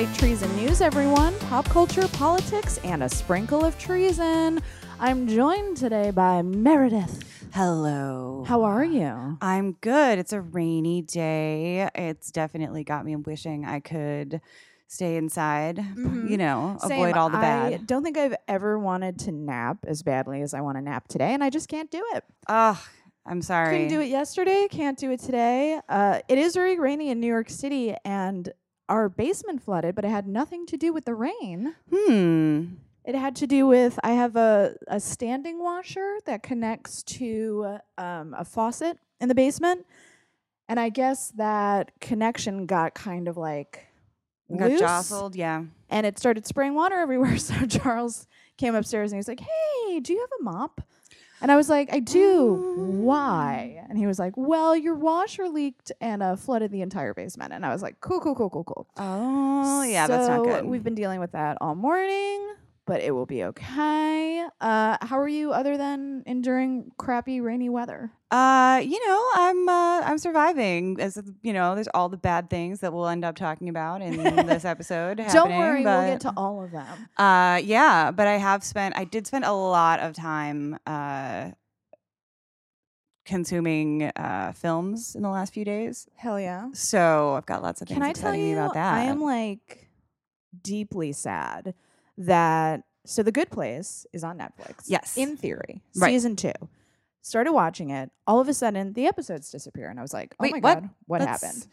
Welcome to Light Treason News, everyone. Pop culture, politics, and a sprinkle of treason. I'm joined today by Meredith. Hello. How are you? I'm good. It's a rainy day. It's definitely got me wishing I could stay inside, Mhm. you know, Same. avoid all the bad. I don't think I've ever wanted to nap as badly as I want to nap today, and I just can't do it. Ugh, I'm sorry. Couldn't do it yesterday. Can't do it today. Uh, it is very rainy in New York City, and our basement flooded, but it had nothing to do with the rain. Hmm. It had to do with I have a, a standing washer that connects to um, a faucet in the basement, and I guess that connection got kind of like Got loose, jostled. Yeah. and it started spraying water everywhere. So Charles came upstairs and he was like, "Hey, do you have a mop?" And I was like, "I do. Why?" And he was like, "Well, your washer leaked and uh, flooded the entire basement." And I was like, "Cool, cool, cool, cool, cool." Oh, yeah. that's not So good. We've been dealing with that all morning, but it will be okay. Uh, how are you other than enduring crappy rainy weather? Uh, you know, I'm uh, I'm surviving. As you know, there's all the bad things that we'll end up talking about in this episode. Don't worry, we'll get to all of them. Uh, yeah, but I have spent. I did spend a lot of time uh consuming uh films in the last few days. Hell yeah. So I've got lots of things Can I tell you, about that. I am like deeply sad that so The Good Place is on Netflix. Yes. In theory, Right. season two. Started watching it. All of a sudden, the episodes disappear, and I was like, "Oh Wait, my what? god, what Let's- happened?"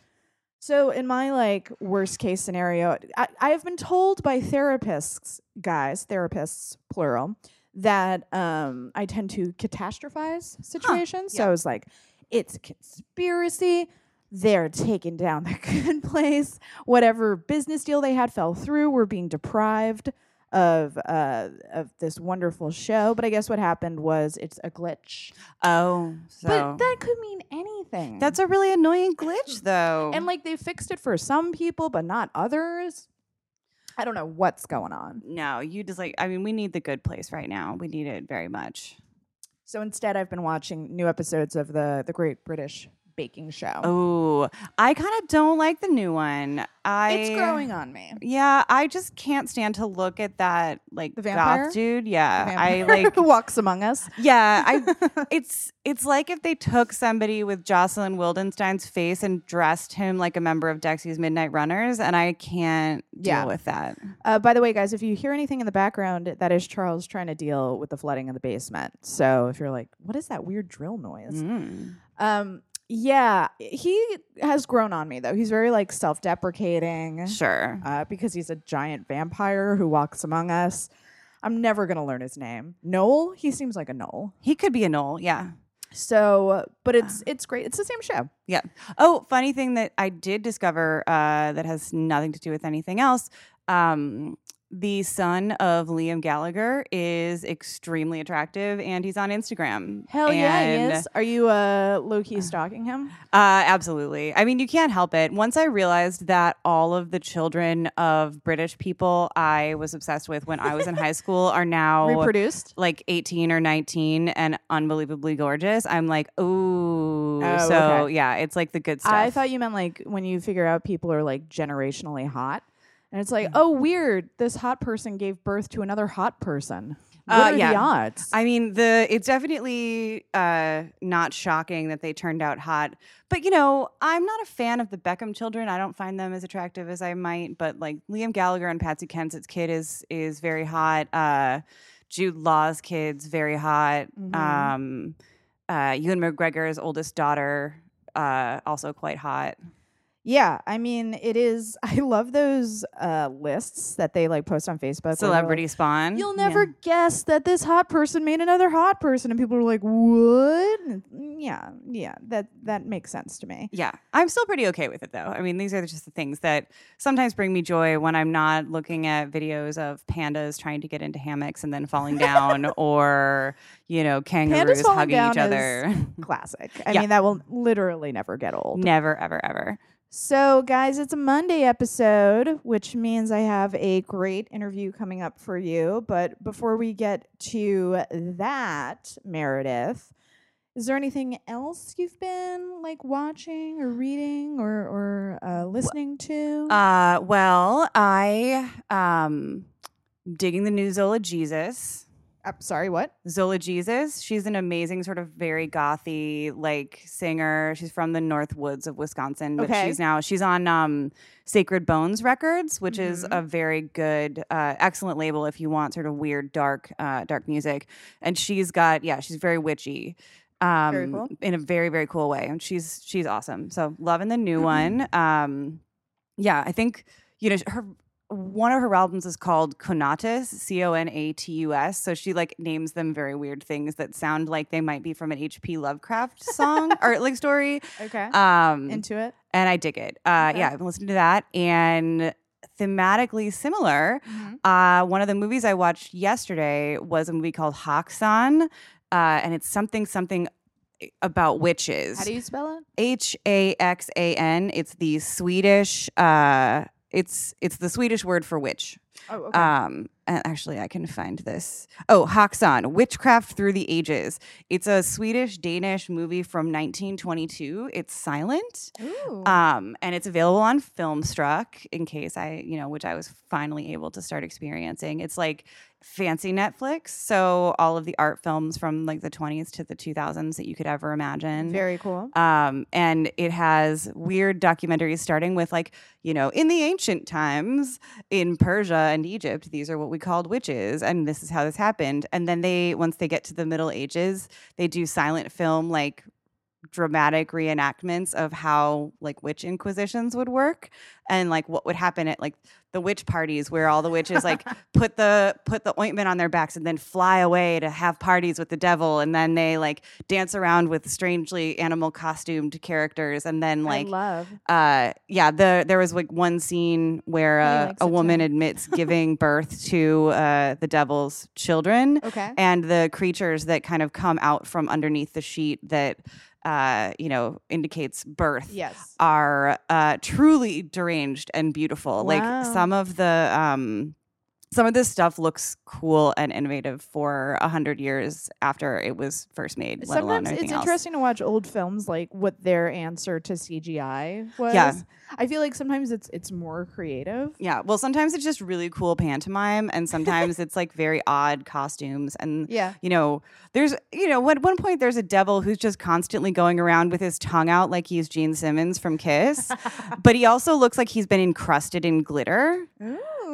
So, in my like worst case scenario, I, I have been told by therapists, guys, therapists plural, that um, I tend to catastrophize situations. So yeah. I was like, it's a conspiracy. They're taking down the good place. Whatever business deal they had fell through. We're being deprived of uh, of this wonderful show. But I guess what happened was it's a glitch. oh, so But that could mean anything. that's a really annoying glitch, though. and like they fixed it for some people, but not others. I don't know what's going on. no, you just like. I mean, we need the good place right now. We need it very much. So instead, I've been watching new episodes of the the Great British Baking Show. Oh, I kind of don't like the new one. I it's growing on me. Yeah, I just can't stand to look at that like The vampire? goth dude. Yeah, I vampire like. who walks among us. Yeah, I. it's it's like if they took somebody with Jocelyn Wildenstein's face and dressed him like a member of Dexy's Midnight Runners, and I can't deal Yeah. with that. Uh, by the way, guys, if you hear anything in the background, that is Charles trying to deal with the flooding in the basement. So if you're like, what is that weird drill noise? Mm. Um, yeah, he has grown on me though. He's very like self-deprecating Sure. uh, because he's a giant vampire who walks among us. I'm never gonna learn his name. Noel. He seems like a Noel. He could be a Knoll. Yeah. So, but it's it's great. It's the same show. Yeah. Oh, funny thing that I did discover uh, that has nothing to do with anything else. Um, the son of Liam Gallagher is extremely attractive, and he's on Instagram. Hell yeah, And, he is. Are you uh, low key stalking him? Uh, absolutely. I mean, you can't help it. Once I realized that all of the children of British people I was obsessed with when I was in high school are now Reproduced. like 18 or 19 and unbelievably gorgeous, I'm like, ooh. Oh, so, okay. yeah, it's like the good stuff. I thought you meant like when you figure out people are like generationally hot. And it's Mm. like, oh, weird. This hot person gave birth to another hot person. What Uh, are the yeah. odds? I mean, the it's definitely uh, not shocking that they turned out hot, but you know, I'm not a fan of the Beckham children. I don't find them as attractive as I might, but like Liam Gallagher and Patsy Kensit's kid is is very hot. Uh, Jude Law's kid's very hot. Mhm. Um, uh, Ewan McGregor's oldest daughter, uh, also quite hot. Yeah, I mean, it is. I love those uh, lists that they like post on Facebook. they're like, Celebrity Spawn. You'll Yeah. never guess that this hot person made another hot person, and people are like, "What?" Yeah, yeah, that that makes sense to me. Yeah, I'm still pretty okay with it though. I mean, these are just the things that sometimes bring me joy when I'm not looking at videos of pandas trying to get into hammocks and then falling down, or you know, kangaroos hugging down each other. Classic. I Yeah. mean, that will literally never get old. Never, ever, ever. So, guys, it's a Monday episode, which means I have a great interview coming up for you. But before we get to that, Meredith, Is there anything else you've been like watching or reading or or uh, listening to? Uh, well, I um digging the new Zola Jesus. Uh, sorry, what? Zola Jesus. She's an amazing sort of very gothy like singer. She's from the North Woods of Wisconsin, but Okay. she's now she's on um Sacred Bones Records, which is Mhm. a very good, uh, excellent label if you want sort of weird, dark, uh, dark music. And she's got yeah, she's very witchy. Um, Very cool. in a very very cool way, and she's she's awesome. So loving the new Mm-hmm. one. Um, yeah, I think you know her one of her albums is called Conatus, C O N A T U S. So she like names them very weird things that sound like they might be from an H.P. Lovecraft song or like story. Okay. Um, Into it. and I dig it. Uh, Okay. Yeah, I've been listening to that and thematically similar. Mm-hmm. Uh, one of the movies I watched yesterday was a movie called Haxan, uh, and it's something something about witches. How do you spell it? H A X A N. It's the Swedish. Uh, it's it's the Swedish word for witch. Oh, okay. Um, and actually, I can find this. Oh, Haxan, Witchcraft Through the Ages. It's a Swedish Danish movie from 1922. It's silent. Ooh. Um, and it's available on Filmstruck in case I, you know, which I was finally able to start experiencing. It's like fancy Netflix. So all of the art films from like the 20s to the 2000s that you could ever imagine. Very cool. Um, and it has weird documentaries starting with like, you know, in the ancient times in Persia and Egypt, these are what we called witches, and this is how this happened. And then they, once they get to the Middle Ages, they do silent film like dramatic reenactments of how like witch inquisitions would work and like what would happen at like the witch parties where all the witches like put the put the ointment on their backs and then fly away to have parties with the devil and then they like dance around with strangely animal costumed characters and then like I love. uh yeah the there was like one scene where He uh, a woman too. admits giving birth to uh the devil's children Okay. and the creatures that kind of come out from underneath the sheet that uh you know indicates birth yes. are uh truly deranged and beautiful like some of the um some of this stuff looks cool and innovative for a hundred years after it was first made Sometimes it's else. interesting to watch old films, like what their answer to CGI was. Yeah. I feel like sometimes it's it's more creative. yeah well sometimes it's just really cool pantomime and sometimes it's like very odd costumes and Yeah. you know, there's, you know, at one point there's a devil who's just constantly going around with his tongue out like he's Gene Simmons from Kiss, but he also looks like he's been encrusted in glitter.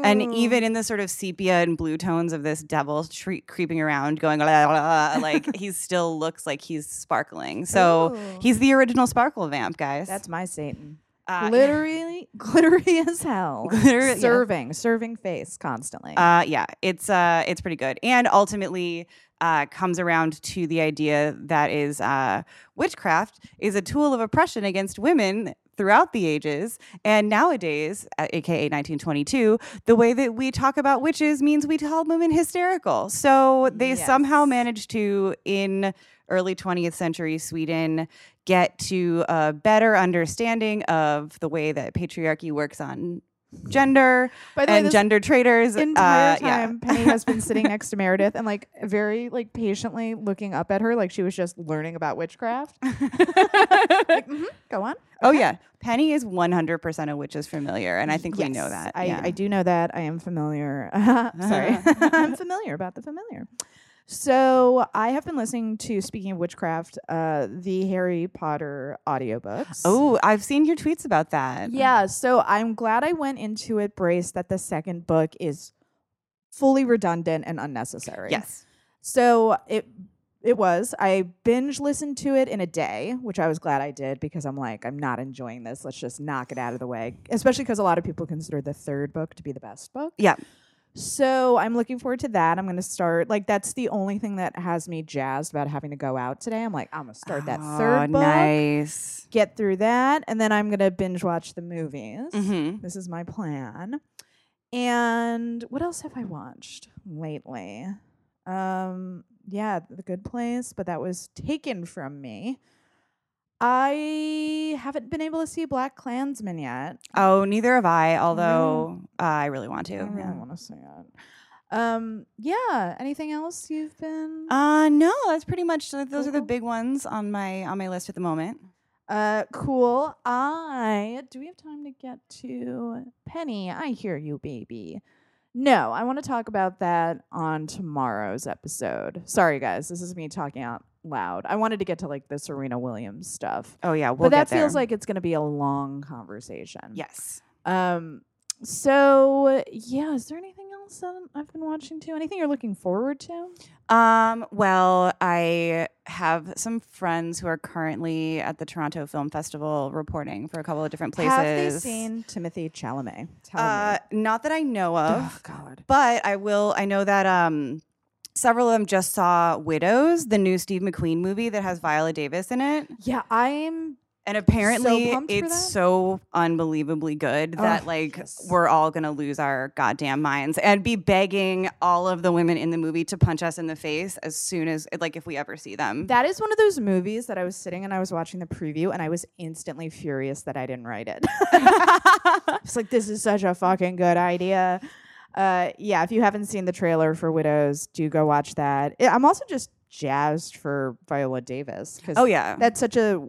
And even in the sort of sepia and blue tones of this devil tre- creeping around, going "La, la, la," like he still looks like he's sparkling. So Ooh. he's the original sparkle vamp, guys. That's my Satan. uh, glittery, glittery as hell. Glitter- yeah. serving, serving face constantly. Uh, yeah, it's uh, it's pretty good, and ultimately uh, comes around to the idea that is uh, witchcraft is a tool of oppression against women throughout the ages, and nowadays, uh, aka 1922, the way that we talk about witches means we tell women hysterical. So they somehow managed to in early 20th century Sweden get to a better understanding of the way that patriarchy works on gender By the way, and this gender traders. entire uh, yeah. time Penny has been sitting next to Meredith and like very like patiently looking up at her like she was just learning about witchcraft. like, mhm, go on. Oh yeah, Penny is 100% a witch's familiar, and I think we know that. I, yeah. I do know that. I am familiar. Sorry. I'm familiar about the familiar. So I have been listening to, speaking of witchcraft, uh, the Harry Potter audiobooks. Oh, I've seen your tweets about that. Yeah, so I'm glad I went into it braced that the second book is fully redundant and unnecessary. Yes. So it it was. I binge listened to it in a day, which I was glad I did because I'm like, I'm not enjoying this. Let's just knock it out of the way. Especially because a lot of people consider the third book to be the best book. Yeah. So I'm looking forward to that. I'm gonna start like that's the only thing that has me jazzed about having to go out today. I'm like, I'm gonna start that Oh, third book, Nice. get through that, and then I'm gonna binge watch the movies. hmm This is my plan. And what else have I watched lately? Um, yeah, The Good Place, but that was taken from me. I haven't been able to see Black Klansman yet. Oh, neither have I. Although uh, I really want to. I really yeah. want to see it. Um, yeah. Anything else you've been? Uh, no, that's pretty much those Cool, are the big ones on my on my list at the moment. Uh, cool. I do we have time to get to Penny? I hear you, baby. No, I want to talk about that on tomorrow's episode. Sorry, guys, this is me talking out loud. I wanted to get to like the Serena Williams stuff, Oh yeah, we'll but that feels like it's going to be a long conversation. yes. Um. So yeah, is there anything else that I've been watching too? Anything you're looking forward to? Um, well, I have some friends who are currently at the Toronto Film Festival reporting for a couple of different places. Have they seen Timothée Chalamet? Tell Uh, not that I know of, Oh God. but I will. I know that um, several of them just saw Widows, the new Steve McQueen movie that has Viola Davis in it, Yeah, I'm and apparently for it's so unbelievably good that Oh, like yes. we're all gonna lose our goddamn minds and be begging all of the women in the movie to punch us in the face as soon as like if we ever see them. That is one of those movies that I was sitting and I was watching the preview and I was instantly furious that I didn't write it. it's like this is such a fucking good idea. Uh, yeah, if you haven't seen the trailer for Widows, do go watch that. I'm also just jazzed for Viola Davis because oh yeah. that's such a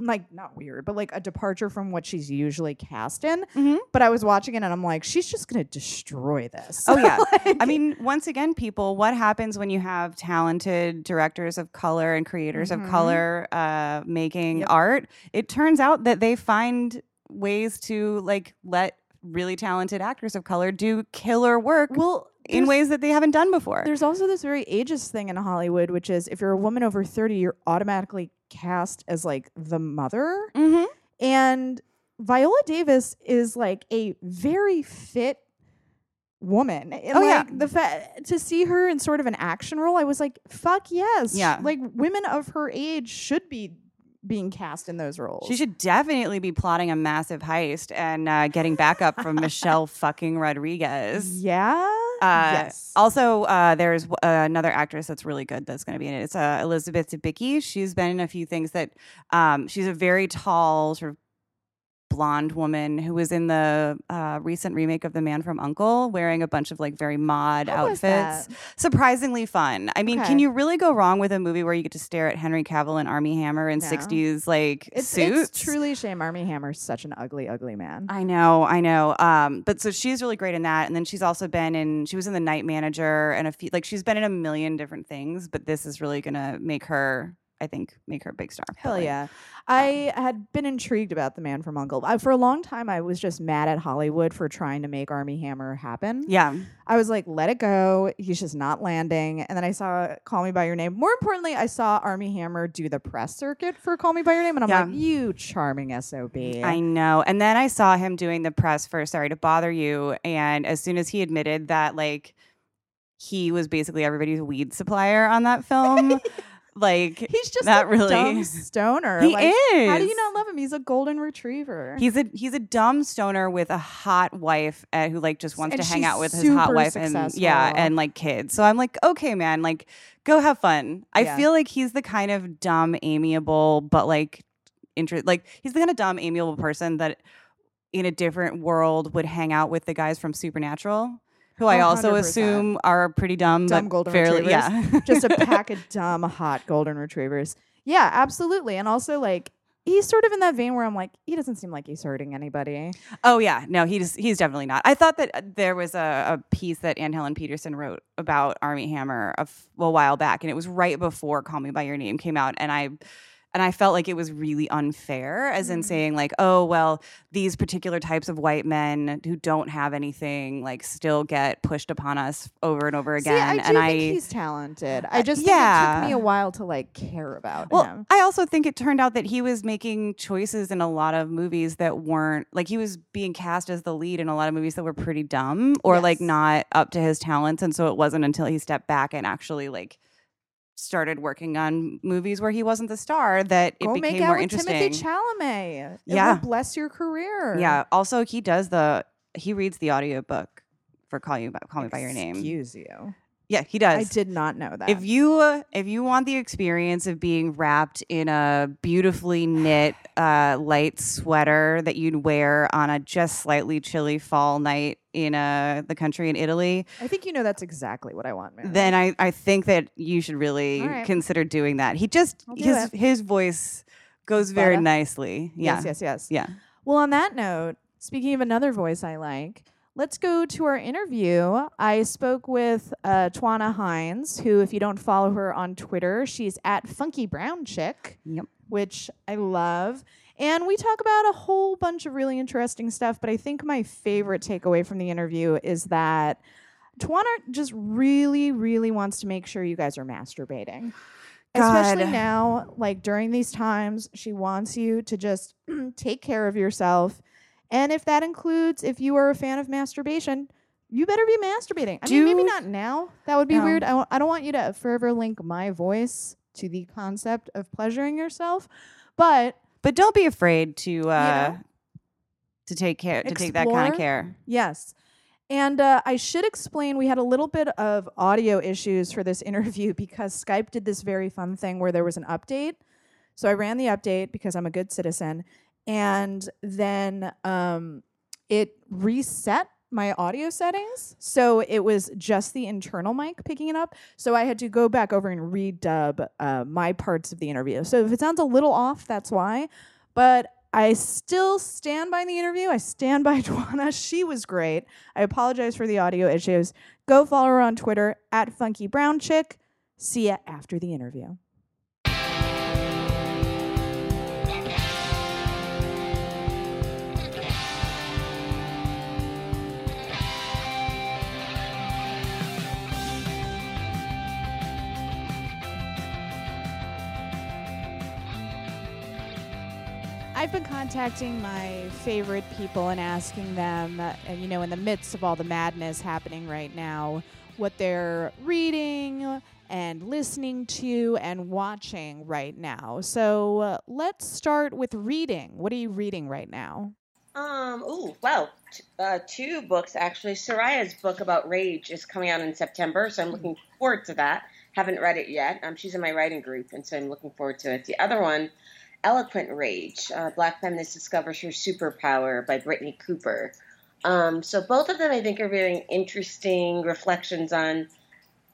like not weird, but like a departure from what she's usually cast in. Mhm. But I was watching it and I'm like, she's just gonna destroy this. Oh, yeah. Like- I mean, once again, people, what happens when you have talented directors of color and creators Mhm. of color uh, making Yep. art? It turns out that they find ways to like let really talented actors of color do killer work well, in ways that they haven't done before. There's also this very ageist thing in Hollywood, which is if you're a woman over 30, you're automatically cast as like the mother. Mm-hmm. And Viola Davis is like a very fit woman. And Oh, yeah. the fa- to see her in sort of an action role, I was like, fuck yes. Yeah. Like women of her age should be being cast in those roles. She should definitely be plotting a massive heist and uh, getting backup from Michelle fucking Rodriguez. Yeah. Uh, yes. Also, uh, there's w- uh, another actress that's really good that's going to be in it. It's uh, Elizabeth Debicki. She's been in a few things that um, she's a very tall, sort of blonde woman who was in the uh, recent remake of The Man from U.N.C.L.E., wearing a bunch of like very mod How outfits. Surprisingly fun. I mean, Okay. can you really go wrong with a movie where you get to stare at Henry Cavill and Armie Hammer in No. 60s like It's, suits? it's truly a shame. Armie Hammer's such an ugly, ugly man. I know, I know. Um, but so she's really great in that, and then she's also been in. She was in the Night Manager and a few. Like she's been in a million different things, but this is really gonna make her. I think make her a big star. But, Hell like, yeah. Um, I had been intrigued about the man from Uncle. I, for a long time, I was just mad at Hollywood for trying to make Armie Hammer happen. Yeah. I was like, let it go. He's just not landing. And then I saw Call Me By Your Name. More importantly, I saw Armie Hammer do the press circuit for Call Me By Your Name. And I'm Yeah. like, you charming SOB. I know. And then I saw him doing the press for Sorry to Bother You. And as soon as he admitted that, like, he was basically everybody's weed supplier on that film, like, He's just a really- dumb stoner. he Like, is. How do you not love him? He's a golden retriever. He's a he's a dumb stoner with a hot wife uh, who like just wants And to hang out with his hot wife and yeah and like kids. So I'm like, okay, man, like go have fun. I Yeah. feel like he's the kind of dumb, amiable, but like interest like he's the kind of dumb, amiable person that in a different world would hang out with the guys from Supernatural. Who I Oh, also 100%. assume are pretty dumb, Dumb but golden fairly, retrievers. yeah, just a pack of dumb, hot golden retrievers. Yeah, absolutely. And also, like, he's sort of in that vein where I'm like, he doesn't seem like he's hurting anybody. Oh yeah, no, he's he's definitely not. I thought that uh, there was a, a piece that Anne Helen Petersen wrote about Armie Hammer a, f- a while back, and it was right before Call Me by Your Name came out, and I and I felt like it was really unfair, as in Mm. saying like, oh well, these particular types of white men who don't have anything like still get pushed upon us over and over again, See, I do and think I. he's talented. I Uh, just think it yeah. took me a while to like care about Well, him. I also think it turned out that he was making choices in a lot of movies that weren't like he was being cast as the lead in a lot of movies that were pretty dumb or like not up to his talents. And so it wasn't until he stepped back and actually like started working on movies where he wasn't the star that it Go became make out more with interesting. Timothée Chalamet. It Yeah. will bless your career. yeah. Also, he does the he reads the audiobook for Call You by Call Me by Your Name. Excuse you. Yeah, he does. I did not know that. If you uh, if you want the experience of being wrapped in a beautifully knit uh, light sweater that you'd wear on a just slightly chilly fall night in uh, the country in Italy, I think you know that's exactly what I want, man. then I, I think that you should really All right. consider doing that. He just do his it. his voice goes very nicely. Yeah, Yes, yes, yes. yeah. Well, on that note, speaking of another voice I like, let's go to our interview. I spoke with uh, Twanna Hines, who, if you don't follow her on Twitter, she's at Funky Brown Chick, Yep. which I love. And we talk about a whole bunch of really interesting stuff. But I think my favorite takeaway from the interview is that Twana just really, really wants to make sure you guys are masturbating. Especially now, like during these times, she wants you to just take care of yourself. And if that includes if you are a fan of masturbation, you better be masturbating. I mean, maybe not now. That would be No. weird. I w- I don't want you to forever link my voice to the concept of pleasuring yourself. But But don't be afraid to uh, know? to take care to take that kind of care. Yes. And uh, I should explain we had a little bit of audio issues for this interview because Skype did this very fun thing where there was an update. So I ran the update because I'm a good citizen. And then um, it reset my audio settings. So it was just the internal mic picking it up. So I had to go back over and redub uh, my parts of the interview. So if it sounds a little off, that's why. But I still stand by the interview. I stand by Twanna. She was great. I apologize for the audio issues. Go follow her on Twitter at Funky Brown Chick. See ya after the interview. I've been contacting my favorite people and asking them, uh, and you know, in the midst of all the madness happening right now, what they're reading and listening to and watching right now. So uh, let's start with reading. What are you reading right now? Um. Ooh. Well, t- uh, two books actually. Soraya's book about rage is coming out in September, so I'm looking forward to that. Haven't read it yet. Um, she's in my writing group, and so I'm looking forward to it. The other one, Eloquent Rage: uh, Black Feminist Discovers Her Superpower by Brittney Cooper. Um, so both of them, I think, are very interesting reflections on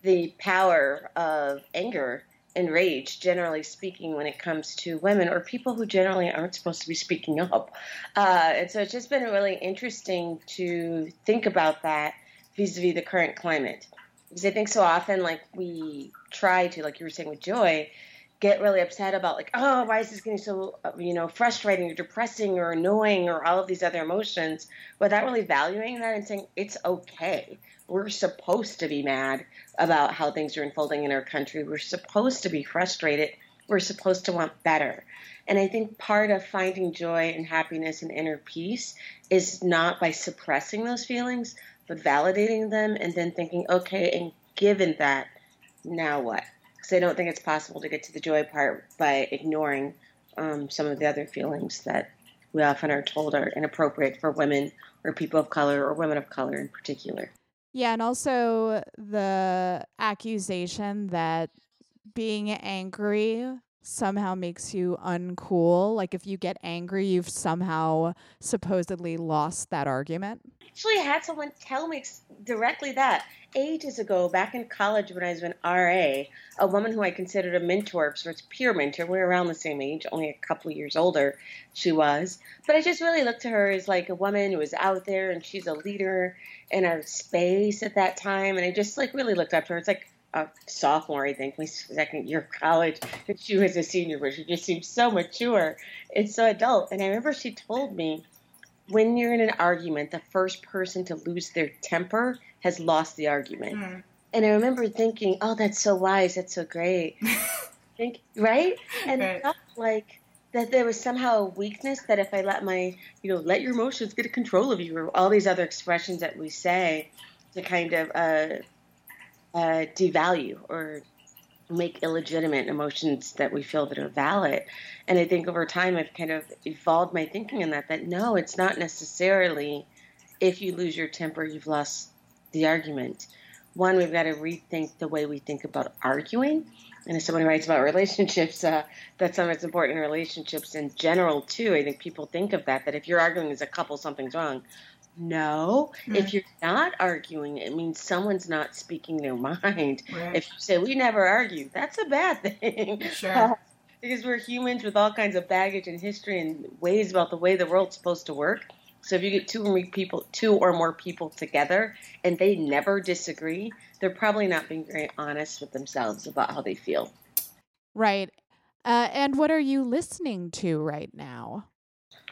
the power of anger and rage, generally speaking, when it comes to women or people who generally aren't supposed to be speaking up. Uh, and so it's just been really interesting to think about that vis-a-vis the current climate. Because I think so often, like we try to, like you were saying with Joy, get really upset about like, oh, why is this getting so, you know, frustrating or depressing or annoying or all of these other emotions, without really valuing that and saying it's okay. We're supposed to be mad about how things are unfolding in our country. We're supposed to be frustrated. We're supposed to want better. And I think part of finding joy and happiness and inner peace is not by suppressing those feelings, but validating them and then thinking, okay, and given that, now what? Because I don't think it's possible to get to the joy part by ignoring um, some of the other feelings that we often are told are inappropriate for women or people of color or women of color in particular. Yeah, and also the accusation that being angry somehow makes you uncool. Like if you get angry, you've somehow supposedly lost that argument. Actually, I had someone tell me directly that ages ago, back in college when I was an RA, a woman who I considered a mentor, sort of peer mentor, We're around the same age, only a couple years older she was. But I just really looked to her as like a woman who was out there and she's a leader in our space at that time. And I just like really looked up to her. It's like a sophomore, I think, my second year of college, and she was a senior, but she just seemed so mature and so adult. And I remember she told me, when you're in an argument, the first person to lose their temper has lost the argument. And I remember thinking, oh, that's so wise, that's so great. Think right? And Right. it felt like that there was somehow a weakness that if I let my, you know, let your emotions get a control of you, or all these other expressions that we say to kind of uh, uh, devalue or make illegitimate emotions that we feel that are valid. And I think over time I've kind of evolved my thinking in that that no, it's not necessarily if you lose your temper you've lost the argument. one, we've got to rethink the way we think about arguing. And as someone writes about relationships, uh, that's something that's important in relationships in general too. I think people think of that that if you're arguing as a couple, something's wrong. No, Hmm. if you're not arguing, it means someone's not speaking their mind. Right. If you say we never argue, that's a bad thing. Sure. because we're humans with all kinds of baggage and history and ways about the way the world's supposed to work. So if you get two or more people, two or more people together, and they never disagree, they're probably not being very honest with themselves about how they feel. Right. Uh, and what are you listening to right now?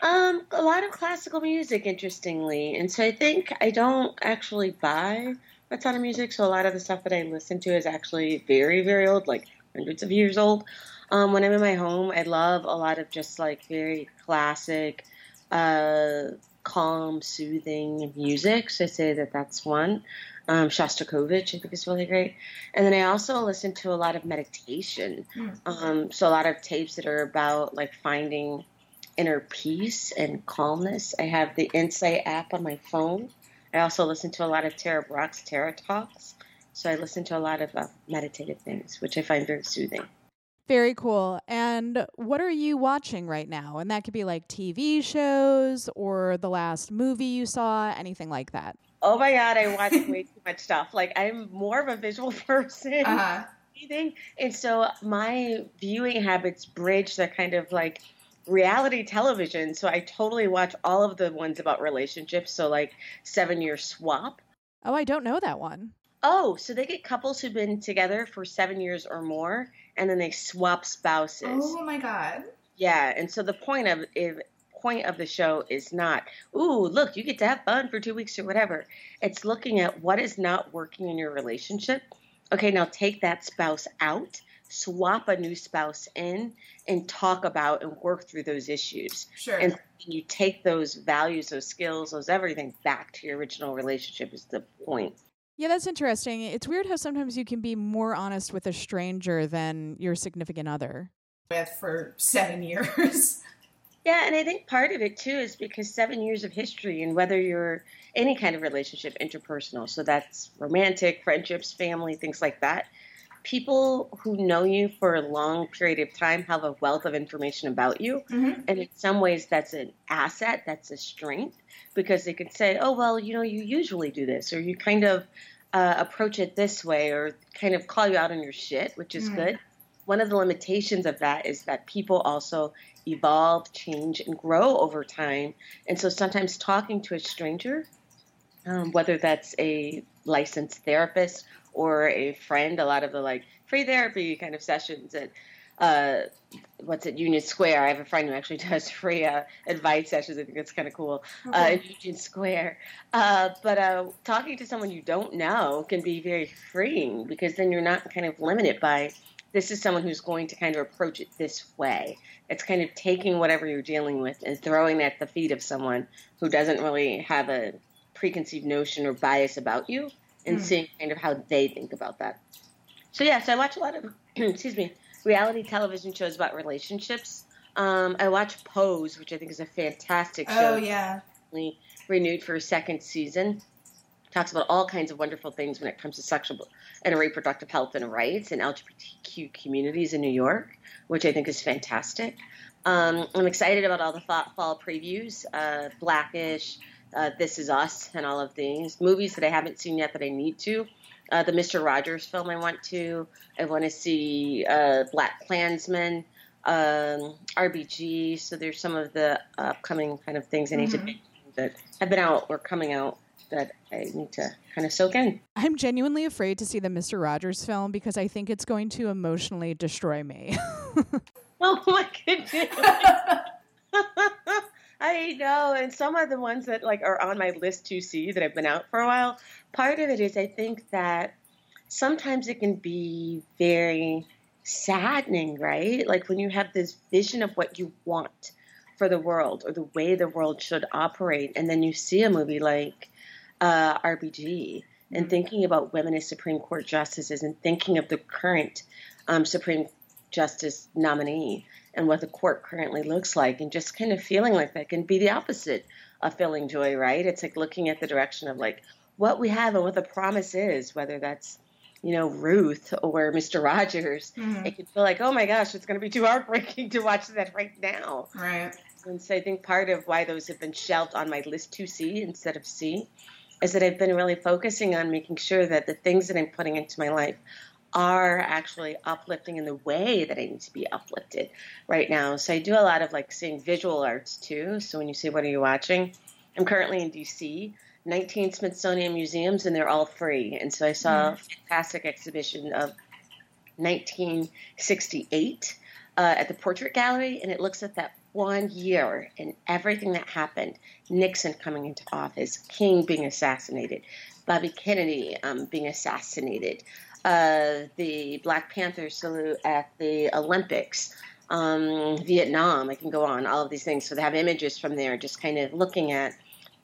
Um, a lot of classical music, interestingly, and so I think I don't actually buy a ton of music. So a lot of the stuff that I listen to is actually very, very old, like hundreds of years old. Um, when I'm in my home, I love a lot of just like very classic, uh, calm, soothing music. So I say that that's one. Um, Shostakovich, I think is really great. And then I also listen to a lot of meditation. Hmm. Um, so a lot of tapes that are about like finding inner peace and calmness. I have the Insight app on my phone. I also listen to a lot of Tara Brach's Tara Talks. So I listen to a lot of uh, meditative things, which I find very soothing. Very cool. And what are you watching right now? And that could be like TV shows or the last movie you saw, anything like that. Oh my God, I watch way too much stuff. Like I'm more of a visual person. Uh-huh. anything. And so my viewing habits bridge the kind of like reality television. So I totally watch all of the ones about relationships. So like Seven Year Swap. Oh, I don't know that one. Oh, so they get couples who've been together for seven years or more, and then they swap spouses. Oh my god. Yeah, and so the point of if point of the show is not, ooh, look, you get to have fun for two weeks or whatever. It's looking at what is not working in your relationship. Okay, now take that spouse out, swap a new spouse in, and talk about and work through those issues. Sure. And you take those values, those skills, those everything back to your original relationship is the point. Yeah, that's interesting. It's weird how sometimes you can be more honest with a stranger than your significant other. with for seven years. Yeah, and I think part of it too is because seven years of history, and whether you're any kind of relationship, interpersonal, so that's romantic, friendships, family, things like that. People who know you for a long period of time have a wealth of information about you. Mhm. And in some ways, that's an asset, that's a strength, because they can say, oh, well, you know, you usually do this, or you kind of uh, approach it this way, or kind of call you out on your shit, which is Mhm. good. One of the limitations of that is that people also evolve, change, and grow over time. And so sometimes talking to a stranger, um, whether that's a licensed therapist or a friend, a lot of the like free therapy kind of sessions at uh, what's it, Union Square. I have a friend who actually does free uh, advice sessions. I think that's kind of cool. Uh, in Union Square. Uh, but uh, talking to someone you don't know can be very freeing because then you're not kind of limited by this is someone who's going to kind of approach it this way. It's kind of taking whatever you're dealing with and throwing it at the feet of someone who doesn't really have a preconceived notion or bias about you and Hmm. seeing kind of how they think about that. So yeah, so I watch a lot of excuse me reality television shows about relationships. Um, I watch Pose, which I think is a fantastic show oh yeah. renewed for a second season. Talks about all kinds of wonderful things when it comes to sexual and reproductive health and rights in LGBTQ communities in New York, which I think is fantastic. Um, I'm excited about all the fa- fall previews, uh, Blackish, uh, This Is Us, and all of these movies that I haven't seen yet that I need to. Uh, the Mr. Rogers film I want to. I want to see uh, Black Klansman, um, RBG. So there's some of the upcoming kind of things I need to Mhm. be that have been out or coming out that I need to kind of soak in. I'm genuinely afraid to see the Mr. Rogers film because I think it's going to emotionally destroy me. Oh my goodness. I know, and some of the ones that like are on my list to see that I've been out for a while. Part of it is I think that sometimes it can be very saddening, right? Like when you have this vision of what you want for the world or the way the world should operate, and then you see a movie like uh, RBG and thinking about women as Supreme Court justices and thinking of the current um, Supreme Justice nominee and what the court currently looks like, and just kind of feeling like that can be the opposite of feeling joy, right? It's like looking at the direction of like, what we have and what the promise is, whether that's you know Ruth or Mr. Rogers. Mhm. It can feel like, oh my gosh, it's going to be too heartbreaking to watch that right now. Right. And so I think part of why those have been shelved on my list to see instead of C is that I've been really focusing on making sure that the things that I'm putting into my life are actually uplifting in the way that I need to be uplifted right now. So I do a lot of like seeing visual arts too. So when you say, what are you watching? I'm currently in DC, 19 Smithsonian museums, and they're all free. And so I saw a fantastic exhibition of 1968 uh, at the Portrait Gallery, and it looks at that one year and everything that happened Nixon coming into office, King being assassinated, Bobby Kennedy um, being assassinated, uh, the Black Panther salute at the Olympics. Um, Vietnam, I can go on, all of these things. So they have images from there, just kind of looking at.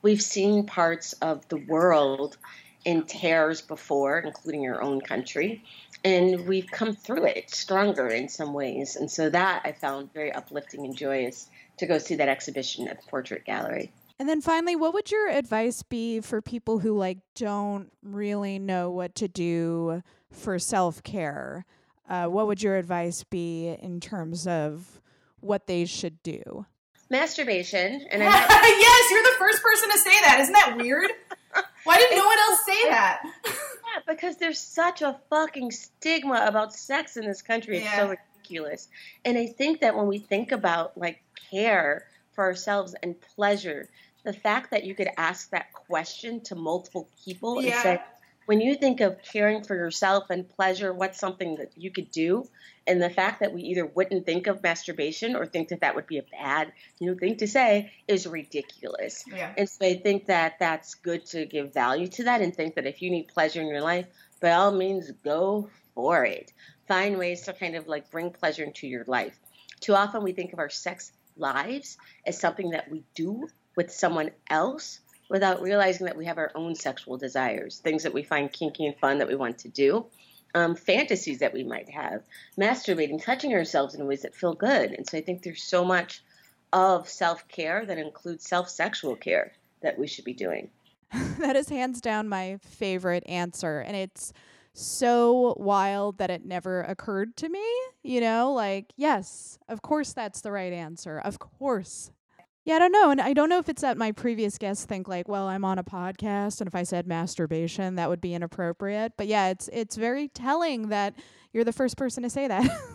We've seen parts of the world in tears before, including our own country, and we've come through it stronger in some ways. And so that I found very uplifting and joyous to go see that exhibition at the Portrait Gallery. And then finally, what would your advice be for people who like don't really know what to do for self-care? Uh, what would your advice be in terms of what they should do? Masturbation, and I'm yes, you're the first person to say that. Isn't that weird? Why did no one else say that? Yeah, because there's such a fucking stigma about sex in this country. It's so ridiculous. And I think that when we think about like care for ourselves and pleasure, the fact that you could ask that question to multiple people and Yeah. say, when you think of caring for yourself and pleasure, what's something that you could do? And the fact that we either wouldn't think of masturbation or think that that would be a bad, you know, thing to say is ridiculous. Yeah. And so I think that that's good to give value to that and think that if you need pleasure in your life, by all means, go for it. Find ways to kind of like bring pleasure into your life. Too often we think of our sex lives as something that we do with someone else without realizing that we have our own sexual desires, things that we find kinky and fun that we want to do. Um, fantasies that we might have, masturbating, touching ourselves in ways that feel good. And so I think there's so much of self care that includes self sexual care that we should be doing. that is hands down my favorite answer. And it's so wild that it never occurred to me. You know, like, yes, of course that's the right answer. Of course. Yeah, I don't know. And I don't know if it's that my previous guests think like, well, I'm on a podcast and if I said masturbation, that would be inappropriate. But yeah, it's it's very telling that you're the first person to say that.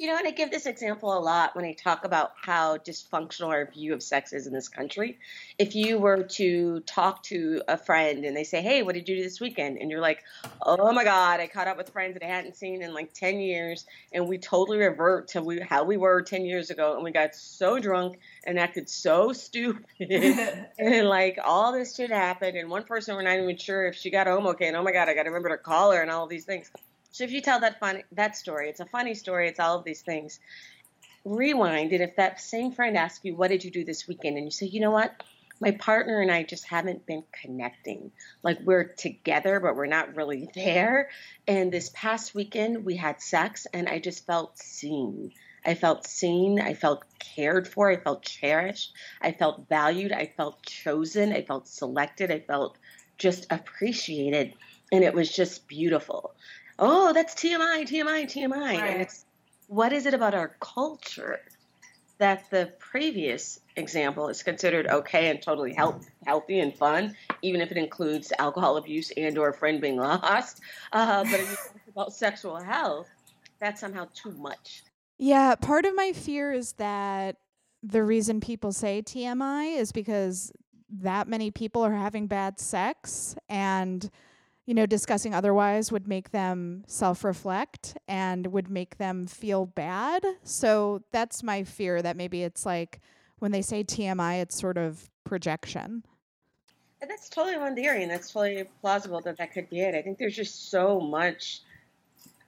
You know, and I give this example a lot when I talk about how dysfunctional our view of sex is in this country. If you were to talk to a friend and they say, Hey, what did you do this weekend? And you're like, Oh my God, I caught up with friends that I hadn't seen in like 10 years. And we totally revert to we, how we were 10 years ago. And we got so drunk and acted so stupid. and like all this shit happened. And one person, we're not even sure if she got home okay. And oh my God, I got to remember to call her and all these things. So if you tell that funny that story, it's a funny story. It's all of these things. Rewind, and if that same friend asks you, "What did you do this weekend?" and you say, "You know what, my partner and I just haven't been connecting. Like we're together, but we're not really there. And this past weekend, we had sex, and I just felt seen. I felt seen. I felt cared for. I felt cherished. I felt valued. I felt chosen. I felt selected. I felt just appreciated, and it was just beautiful." Oh, that's TMI, TMI, TMI. Right. And it's what is it about our culture that the previous example is considered okay and totally health, healthy and fun, even if it includes alcohol abuse and or a friend being lost. Uh, but if you talk about sexual health, that's somehow too much. Yeah, part of my fear is that the reason people say TMI is because that many people are having bad sex and you know discussing otherwise would make them self-reflect and would make them feel bad. So that's my fear that maybe it's like when they say TMI it's sort of projection. And that's totally one theory, and that's totally plausible that that could be it. I think there's just so much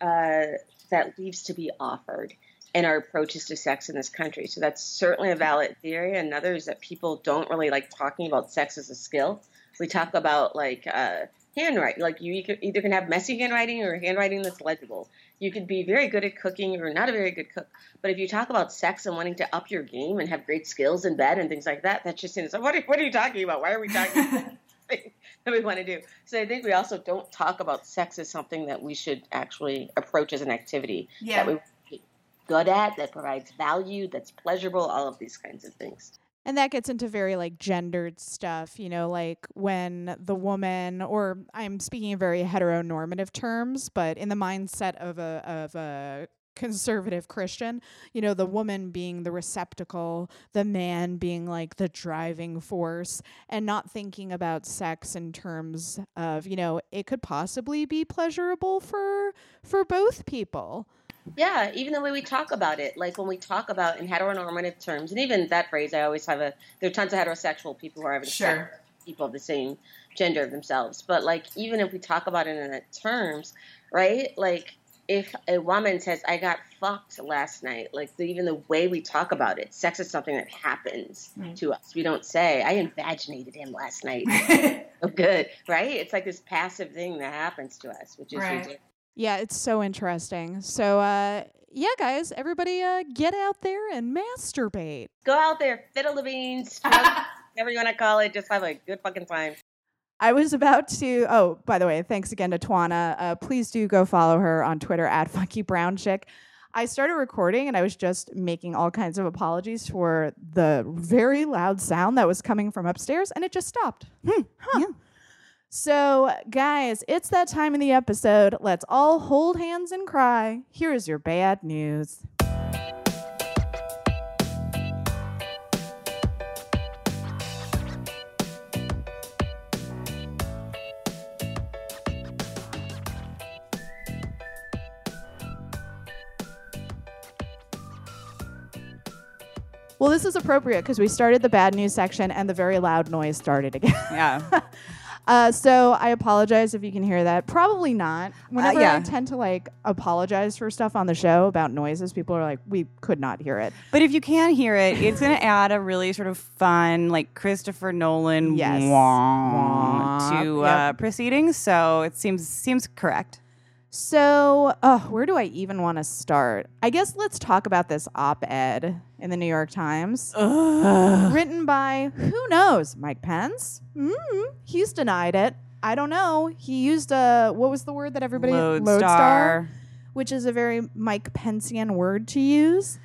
uh, that leaves to be offered in our approaches to sex in this country. So that's certainly a valid theory. Another is that people don't really like talking about sex as a skill. We talk about like uh, handwriting, like you, either can have messy handwriting or handwriting that's legible. You could be very good at cooking or not a very good cook. But if you talk about sex and wanting to up your game and have great skills in bed and things like that, that's just what are, what are you talking about? Why are we talking? About that we want to do. So I think we also don't talk about sex as something that we should actually approach as an activity Yeah. that we be good at, that provides value, that's pleasurable, all of these kinds of things. And that gets into very like gendered stuff, you know, like when the woman, or I'm speaking in very heteronormative terms, but in the mindset of a of a conservative Christian, you know, the woman being the receptacle, the man being like the driving force, and not thinking about sex in terms of, you know, it could possibly be pleasurable for for both people. Yeah, even the way we talk about it, like when we talk about in heteronormative terms, and even that phrase, I always have a. There are tons of heterosexual people who are having sex Sure. people of the same gender of themselves, but like even if we talk about it in that terms, right? Like if a woman says, "I got fucked last night," like the, even the way we talk about it, sex is something that happens Right. to us. We don't say, "I invaginated him last night." oh, good, right? It's like this passive thing that happens to us, which is Right. ridiculous. Yeah, it's so interesting. So uh yeah, guys, everybody uh get out there and masturbate. Go out there, fiddle the beans, whatever you want to call it. Just have a good fucking time. I was about to. Oh, by the way, thanks again to Twanna. Uh, please do go follow her on Twitter at Funky Brown Chick. I started recording and I was just making all kinds of apologies for the very loud sound that was coming from upstairs, and it just stopped. Hmm, huh. So, guys, it's that time in the episode. Let's all hold hands and cry. Here is your bad news. Well, this is appropriate because we started the bad news section and the very loud noise started again. Yeah. Uh, so I apologize if you can hear that. Probably not. Whenever I yeah. tend to like apologize for stuff on the show about noises, people are like, "We could not hear it." But if you can hear it, it's going to add a really sort of fun, like Christopher Nolan Yes. wah Wah. to Yep. uh, proceedings. So it seems seems correct. So, uh, where do I even want to start? I guess let's talk about this op-ed in the New York Times, written by who knows, Mike Pence. mm He's denied it. I don't know. He used a what was the word that everybody Lodestar. which is a very Mike Pencean word to use.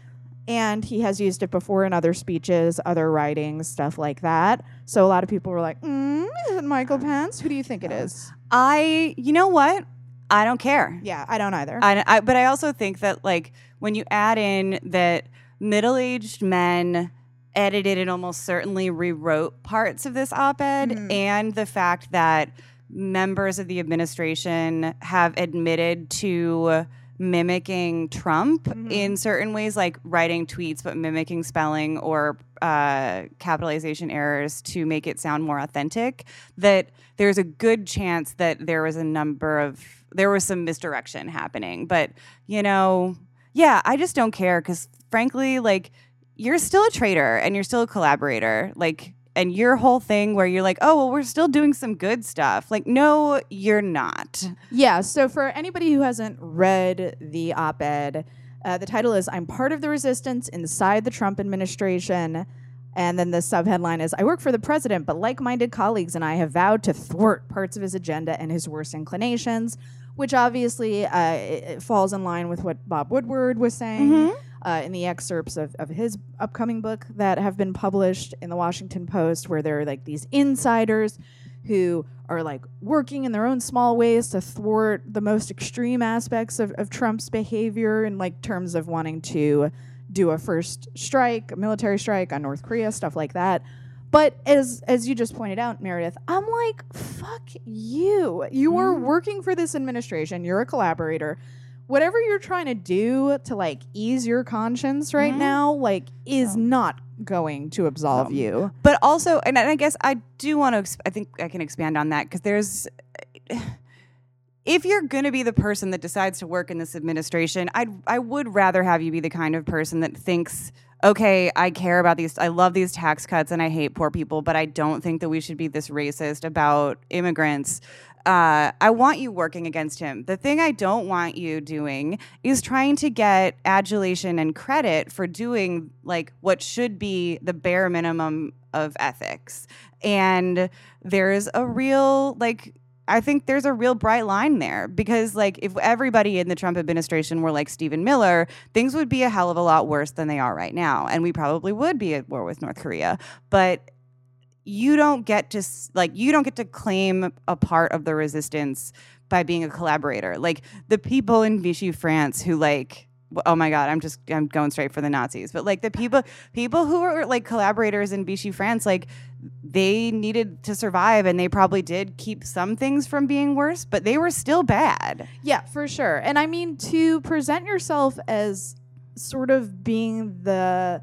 And he has used it before in other speeches, other writings, stuff like that. So a lot of people were like, mm, is it Michael Pence? Who do you think it is? I, you know what? I don't care. Yeah, I don't either. I, I, but I also think that like when you add in that middle-aged men edited and almost certainly rewrote parts of this op-ed Mhm. and the fact that members of the administration have admitted to mimicking Trump Mhm. in certain ways, like writing tweets but mimicking spelling or uh, capitalization errors to make it sound more authentic, that there's a good chance that there was a number of there was some misdirection happening. But you know, yeah, I just don't care because frankly, like you're still a traitor and you're still a collaborator, like. And your whole thing where you're like, oh, well, we're still doing some good stuff. Like, no, you're not. Yeah, so for anybody who hasn't read the op ed, uh, the title is I'm Part of the Resistance Inside the Trump Administration. And then the subheadline is I work for the president, but like minded colleagues and I have vowed to thwart parts of his agenda and his worst inclinations, which obviously uh, it, it falls in line with what Bob Woodward was saying Mhm. uh, in the excerpts of, of his upcoming book that have been published in the Washington Post, where there are like these insiders who are like working in their own small ways to thwart the most extreme aspects of, of Trump's behavior in like terms of wanting to do a first strike, a military strike on North Korea, stuff like that. But as as you just pointed out, Meredith, I'm like, fuck you. You are Mhm. working for this administration. You're a collaborator. Whatever you're trying to do to like ease your conscience right Mhm. now, like, is not going to absolve you. but also and I guess I do want to ex- I think I can expand on that because there's if you're going to be the person that decides to work in this administration I I would rather have you be the kind of person that thinks okay, I care about these, I love these tax cuts and I hate poor people, but I don't think that we should be this racist about immigrants. Uh, I want you working against him. The thing I don't want you doing is trying to get adulation and credit for doing like what should be the bare minimum of ethics. And there's a real like I think there's a real bright line there because, like, if everybody in the Trump administration were like Stephen Miller, things would be a hell of a lot worse than they are right now. And we probably would be at war with North Korea. But you don't get to, like, you don't get to claim a part of the resistance by being a collaborator. Like, the people in Vichy, France who, like, oh my god i'm just i'm going straight for the nazis but like the people people who were like collaborators in vichy france like they needed to survive and they probably did keep some things from being worse but they were still bad Yeah, for sure. And I mean to present yourself as sort of being the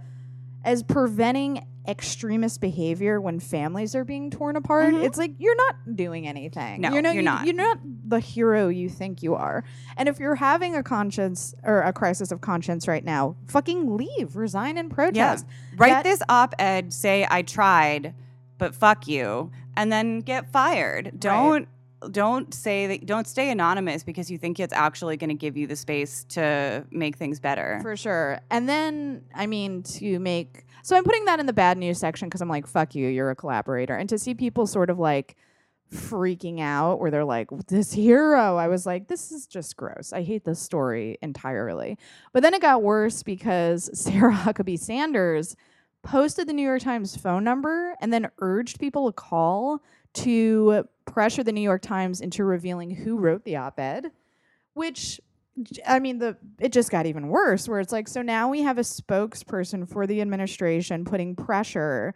as preventing extremist behavior when families are being torn apart. Mhm. It's like you're not doing anything. No, you know, you're you- not. You're not the hero you think you are. And if you're having a conscience or a crisis of conscience right now, fucking leave, resign and protest. Yeah. write That- this op-ed say i tried but fuck you and then get fired don't don't say that don't stay anonymous because you think it's actually going to give you the space to make things better For sure. And then, I mean, to make. So I'm putting that in the bad news section because I'm like, fuck you, you're a collaborator. And to see people sort of like freaking out where they're like, this hero, I was like, this is just gross. I hate this story entirely. But then it got worse because Sarah Huckabee Sanders posted the New York Times phone number and then urged people to call to pressure the New York Times into revealing who wrote the op ed, which I mean, the it just got even worse. Where it's like, so now we have a spokesperson for the administration putting pressure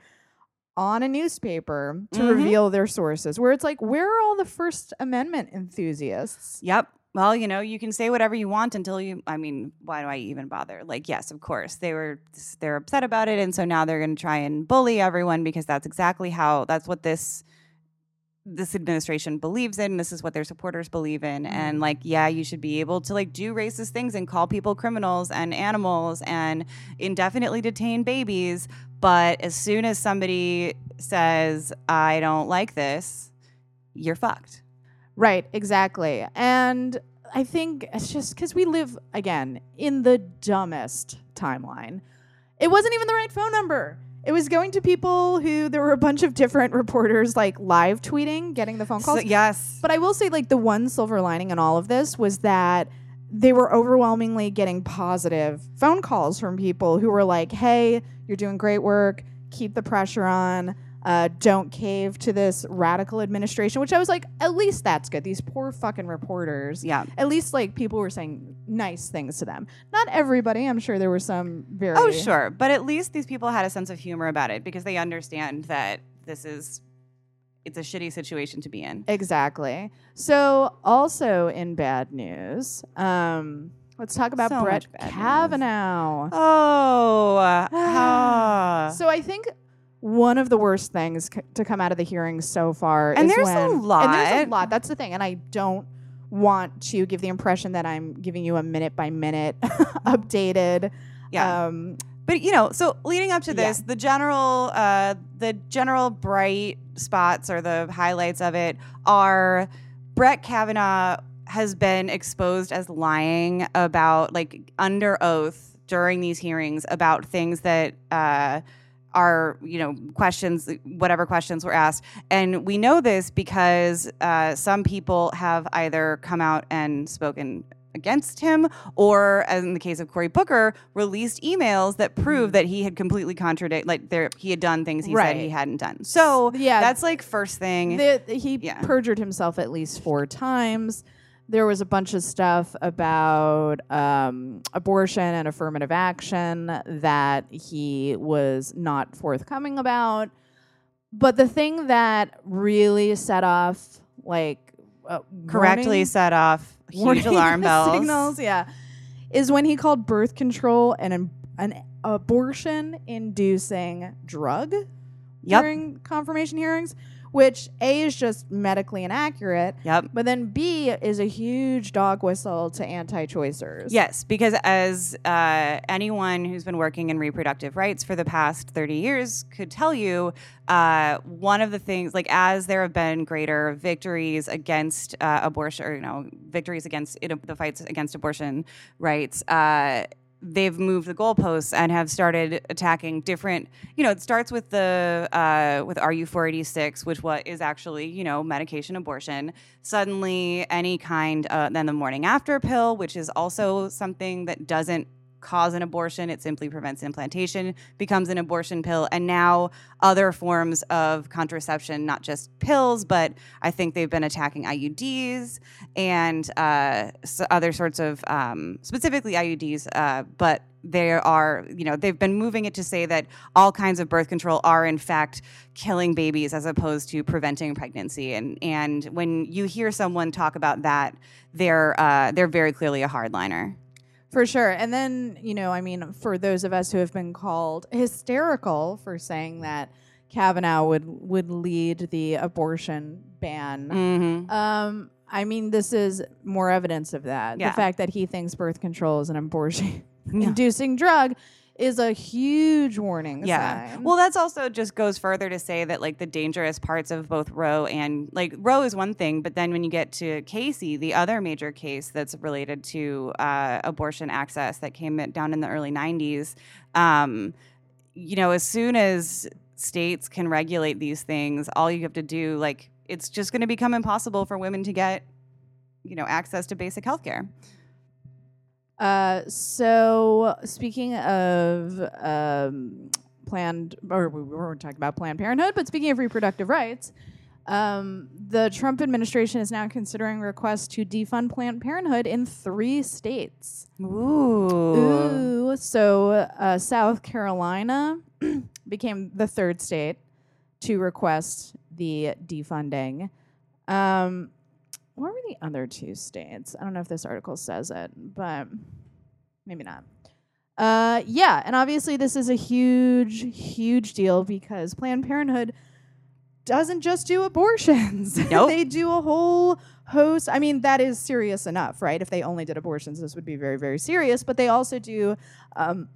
on a newspaper to Mhm. reveal their sources. Where it's like, where are all the First Amendment enthusiasts? Yep. Well, you know, you can say whatever you want until you. I mean, why do I even bother? Like, yes, of course, they were they're upset about it, and so now they're going to try and bully everyone because that's exactly how that's what this this administration believes in. This is what their supporters believe in, and like, mm. yeah, you should be able to like do racist things and call people criminals and animals and indefinitely detain babies. But as soon as somebody says, "I don't like this," you're fucked. Right, exactly. And I think it's just because we live, again, in the dumbest timeline. It wasn't even the right phone number. It was going to people who there were a bunch of different reporters like live tweeting, getting the phone calls. So, yes. But I will say, like, the one silver lining in all of this was that they were overwhelmingly getting positive phone calls from people who were like, hey, you're doing great work. Keep the pressure on. Uh, don't cave to this radical administration, which I was like, at least that's good. These poor fucking reporters. Yeah. At least, like, people were saying nice things to them. Not everybody. I'm sure there were some very. Oh, sure. But at least these people had a sense of humor about it because they understand that this is it's a shitty situation to be in. Exactly. So, also in bad news, um, let's talk about So Brett bad news. Kavanaugh. Oh, ah. So, I think one of the worst things c- to come out of the hearings so far And there's a when, And there's lot. a lot. That's the thing. And I don't want to give the impression that I'm giving you a minute by minute updated. yeah. Um, But you know, so leading up to Yeah. this, the general, uh, the general bright spots or the highlights of it are Brett Kavanaugh has been exposed as lying about, like, under oath during these hearings about things that uh, are, you know, questions, whatever questions were asked, and we know this because uh, some people have either come out and spoken against him or as in the case of Cory Booker, released emails that prove that he had completely contradicted, like there he had done things he said he hadn't done. So yeah, that's like first thing. the, he Yeah. perjured himself at least four times. There was a bunch of stuff about um, abortion and affirmative action that he was not forthcoming about. But the thing that really set off, like, uh, correctly warning- set off huge alarm bells. signals, yeah, is when he called birth control an an abortion inducing drug. Yep. during confirmation hearings, which A is just medically inaccurate, Yep. but then B is a huge dog whistle to anti-choicers. Yes, because as uh, anyone who's been working in reproductive rights for the past 30 years could tell you, uh, one of the things, like as there have been greater victories against uh, abortion, or you know, victories against it, the fights against abortion rights. They've moved the goalposts and have started attacking different. You know, it starts with the uh, with RU four eighty six, which what is actually you know medication abortion. Suddenly, any kind uh, then the morning after pill, which is also something that doesn't cause an abortion, it simply prevents implantation, becomes an abortion pill. And now other forms of contraception, not just pills, but I think they've been attacking IUDs and uh, other sorts of, um, specifically IUDs, uh, but they are, you know, they've been moving it to say that all kinds of birth control are in fact killing babies as opposed to preventing pregnancy. And and when you hear someone talk about that, they're uh, they're very clearly a hardliner. For sure. And then, you know, I mean, for those of us who have been called hysterical for saying that Kavanaugh would would lead the abortion ban. Mm-hmm. Um, I mean, this is more evidence of that. Yeah. The fact that he thinks birth control is an abortion Yeah. inducing drug is a huge warning Yeah. sign. Well, that's also just goes further to say that like the dangerous parts of both Roe and like Roe is one thing, but then when you get to Casey, the other major case that's related to uh, abortion access that came down in the early '90s, um, you know, as soon as states can regulate these things, all you have to do, like, it's just going to become impossible for women to get, you know, access to basic health care. Uh, so speaking of um, planned, or we weren't talking about Planned Parenthood, but speaking of reproductive rights, um, the Trump administration is now considering requests to defund Planned Parenthood in three states. Ooh. Ooh, so uh, South Carolina became the third state to request the defunding. Um, what were the other two states? I don't know if this article says it, but maybe not. Uh, yeah, and obviously this is a huge, huge deal because Planned Parenthood doesn't just do abortions. Nope. they do a whole host. I mean, that is serious enough, right? If they only did abortions, this would be very, very serious. But they also do um,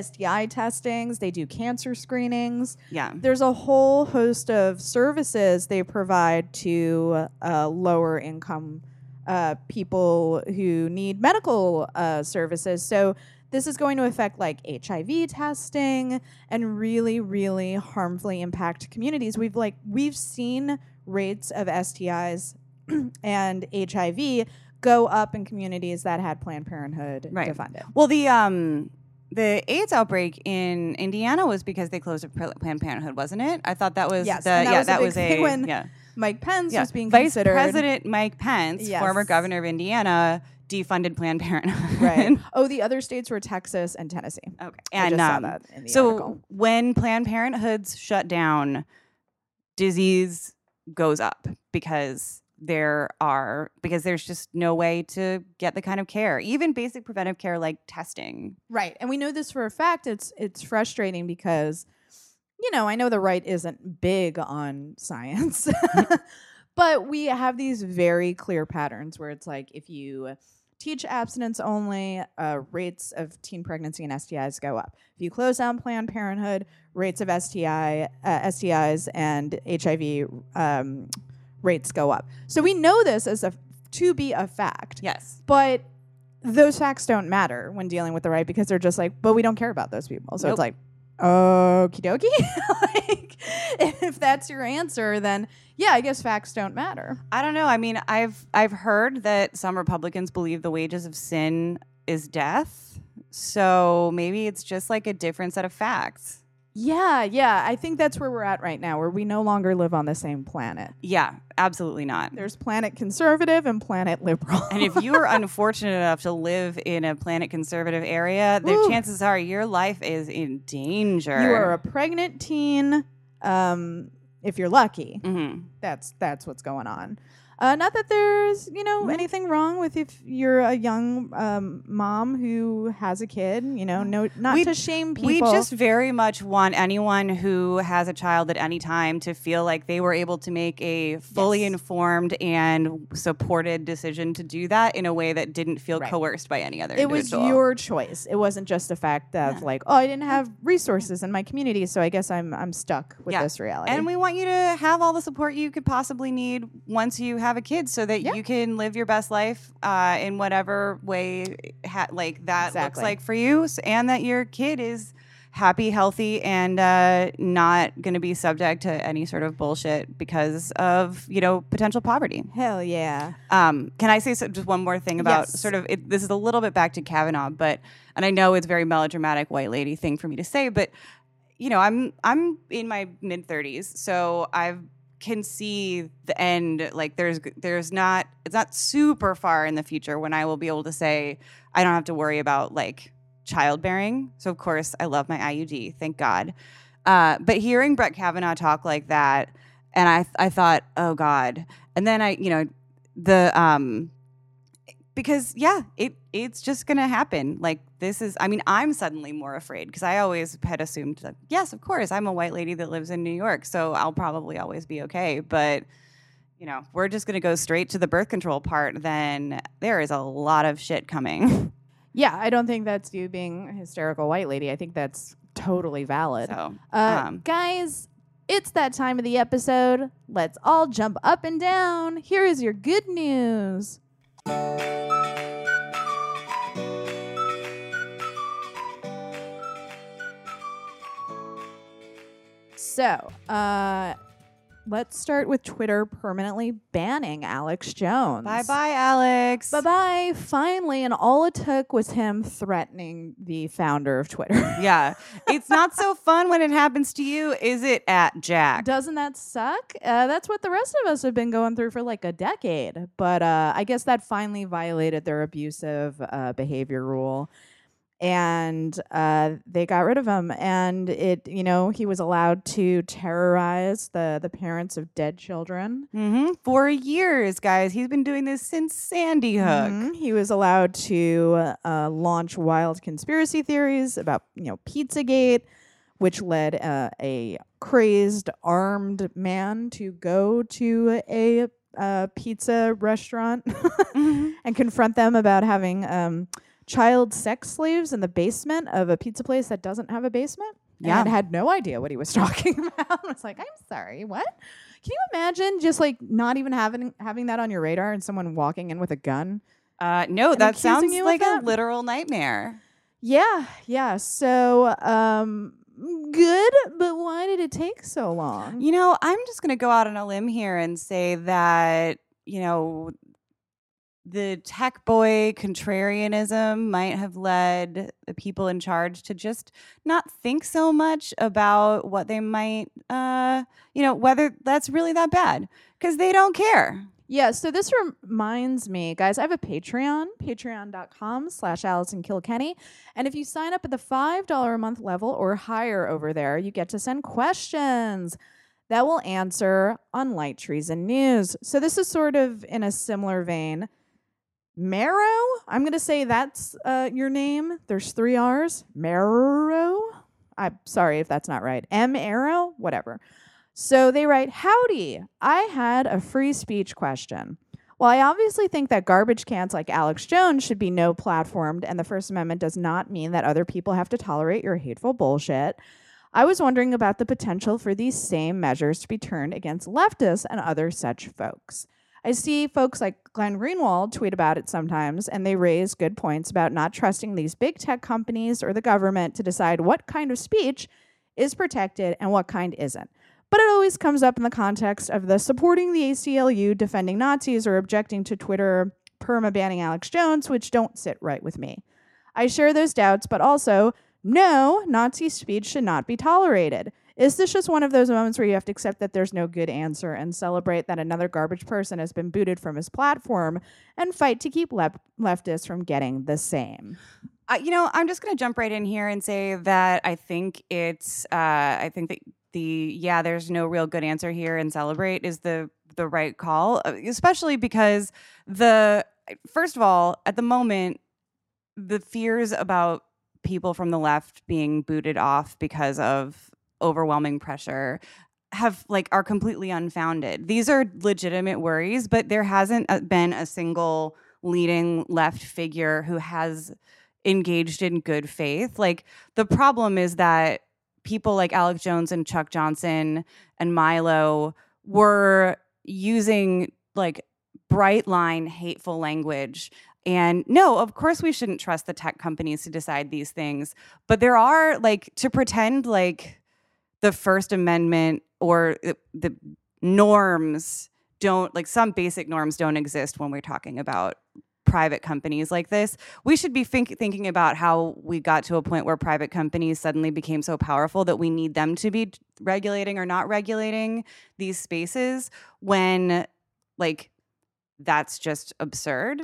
STI testings. They do cancer screenings Yeah. there's a whole host of services they provide to uh, lower income uh, people who need medical uh, services. So this is going to affect like HIV testing and really, really harmfully impact communities. We've like we've seen rates of STIs and HIV go up in communities that had Planned Parenthood Right. defunded. Well, the um the AIDS outbreak in Indiana was because they closed a Planned Parenthood, wasn't it? I thought that was Yes, the that yeah was a that was a when yeah, Mike Pence yeah. was being Vice considered. President Mike Pence, Yes. former governor of Indiana, defunded Planned Parenthood. Right. oh, the other states were Texas and Tennessee. okay. And um, that in the so article. when Planned Parenthood's shut down, disease goes up because there are because there's just no way to get the kind of care, even basic preventive care like testing. Right. And we know this for a fact. It's it's frustrating because you know, I know the right isn't big on science. but we have these very clear patterns where it's like if you teach abstinence only, uh, rates of teen pregnancy and STIs go up. If you close down Planned Parenthood, rates of STI, uh, STIs and HIV um, rates go up. So we know this as a to be a fact. Yes. But those facts don't matter when dealing with the right because they're just like, but we don't care about those people. So Nope. it's like, okie dokie. like, if that's your answer, then yeah, I guess facts don't matter. I don't know. I mean, I've I've heard that some Republicans believe the wages of sin is death. So maybe it's just like a different set of facts. Yeah, yeah. I think that's where we're at right now, where we no longer live on the same planet. Yeah, absolutely not. There's planet conservative and planet liberal. And if you are unfortunate enough to live in a planet conservative area, the chances are your life is in danger. you are a pregnant teen, um, if you're lucky. hmm That's that's what's going on. Uh, not that there's, you know, anything wrong with if you're a young um, mom who has a kid. You know, no, not We- to shame people. We just very much want anyone who has a child at any time to feel like they were able to make a fully Yes. informed and supported decision to do that in a way that didn't feel Right. coerced by any other it was your choice. It wasn't just a fact of Yeah. like, oh, I didn't have resources in my community, so I guess I'm I'm stuck with Yeah. this reality. and we want you to have all the support you could possibly need once you have a kid so that Yeah. you can live your best life uh, in whatever way ha- like that looks like for you and that your kid is happy healthy and uh, not going to be subject to any sort of bullshit because of you know potential poverty Hell yeah. um, can I say so, just one more thing about Yes. sort of it, this is a little bit back to Kavanaugh, but and I know it's very melodramatic white lady thing for me to say, but you know I'm I'm in my mid thirties, so I can see the end. Like there's there's not it's not super far in the future when I will be able to say I don't have to worry about like childbearing. So of course I love my IUD, thank God. Uh, but hearing Brett Kavanaugh talk like that, and I I thought, oh God, and then I you know the um because yeah it it's just gonna happen like this is i mean i'm suddenly more afraid because i always had assumed that yes of course i'm a white lady that lives in new york so i'll probably always be okay but you know we're just gonna go straight to the birth control part then there is a lot of shit coming Yeah, I don't think that's you being a hysterical white lady. I think that's totally valid. so Uh, um, guys, it's that time of the episode. Let's all jump up and down. Here is your good news. So, uh, let's start with Twitter permanently banning Alex Jones. bye bye alex Bye bye. Finally, and all it took was him threatening the founder of Twitter. yeah it's not so fun when it happens to you is it at jack Doesn't that suck? Uh, that's what the rest of us have been going through for like a decade. But uh, I guess that finally violated their abusive uh, behavior rule. And uh, they got rid of him. And it, you know, he was allowed to terrorize the, the parents of dead children. hmm For years, guys. He's been doing this since Sandy Hook. Mhm. He was allowed to uh, launch wild conspiracy theories about, you know, Pizzagate, which led uh, a crazed armed man to go to a uh, pizza restaurant Mhm. and confront them about having um, child sex slaves in the basement of a pizza place that doesn't have a basement. Yeah. And had no idea what he was talking about. I was like, I'm sorry, what? Can you imagine just like not even having having that on your radar and someone walking in with a gun? Uh, no, that sounds like a literal nightmare. Yeah, yeah. So, um, good, but why did it take so long? You know, I'm just going to go out on a limb here and say that, you know, the tech boy contrarianism might have led the people in charge to just not think so much about what they might, uh, you know, whether that's really that bad because they don't care. Yeah, so this reminds me, guys, I have a Patreon, patreon.com slash Allison Kilkenny. And if you sign up at the $5 a month level or higher over there, you get to send questions that will answer on Light Treason News. So this is sort of in a similar vein. Marrow, I'm going to say that's uh, your name. There's three R's. Marrow. I'm sorry if that's not right. M Arrow, whatever. So they write, Howdy, I had a free speech question. While I obviously think that garbage cans like Alex Jones should be no platformed and the First Amendment does not mean that other people have to tolerate your hateful bullshit, I was wondering about the potential for these same measures to be turned against leftists and other such folks. I see folks like Glenn Greenwald tweet about it sometimes, and they raise good points about not trusting these big tech companies or the government to decide what kind of speech is protected and what kind isn't. But it always comes up in the context of the supporting the ACLU, defending Nazis, or objecting to Twitter perma banning Alex Jones, which don't sit right with me. I share those doubts, but also, no, Nazi speech should not be tolerated. Is this just one of those moments where you have to accept that there's no good answer and celebrate that another garbage person has been booted from his platform and fight to keep lef- leftists from getting the same? Uh, you know, I'm just going to jump right in here and say that I think it's, uh, I think that the, yeah, there's no real good answer here and celebrate is the, the right call, uh, especially because the first of all, at the moment, the fears about people from the left being booted off because of overwhelming pressure have like are completely unfounded. These are legitimate worries, but there hasn't uh, been a single leading left figure who has engaged in good faith. Like the problem is that people like Alex Jones and Chuck Johnson and Milo were using like bright line hateful language and no, of course we shouldn't trust the tech companies to decide these things, but there are like to pretend like the first amendment or the, the norms don't like some basic norms don't exist when we're talking about private companies like this. We should be think- thinking about how we got to a point where private companies suddenly became so powerful that we need them to be regulating or not regulating these spaces when, like, that's just absurd.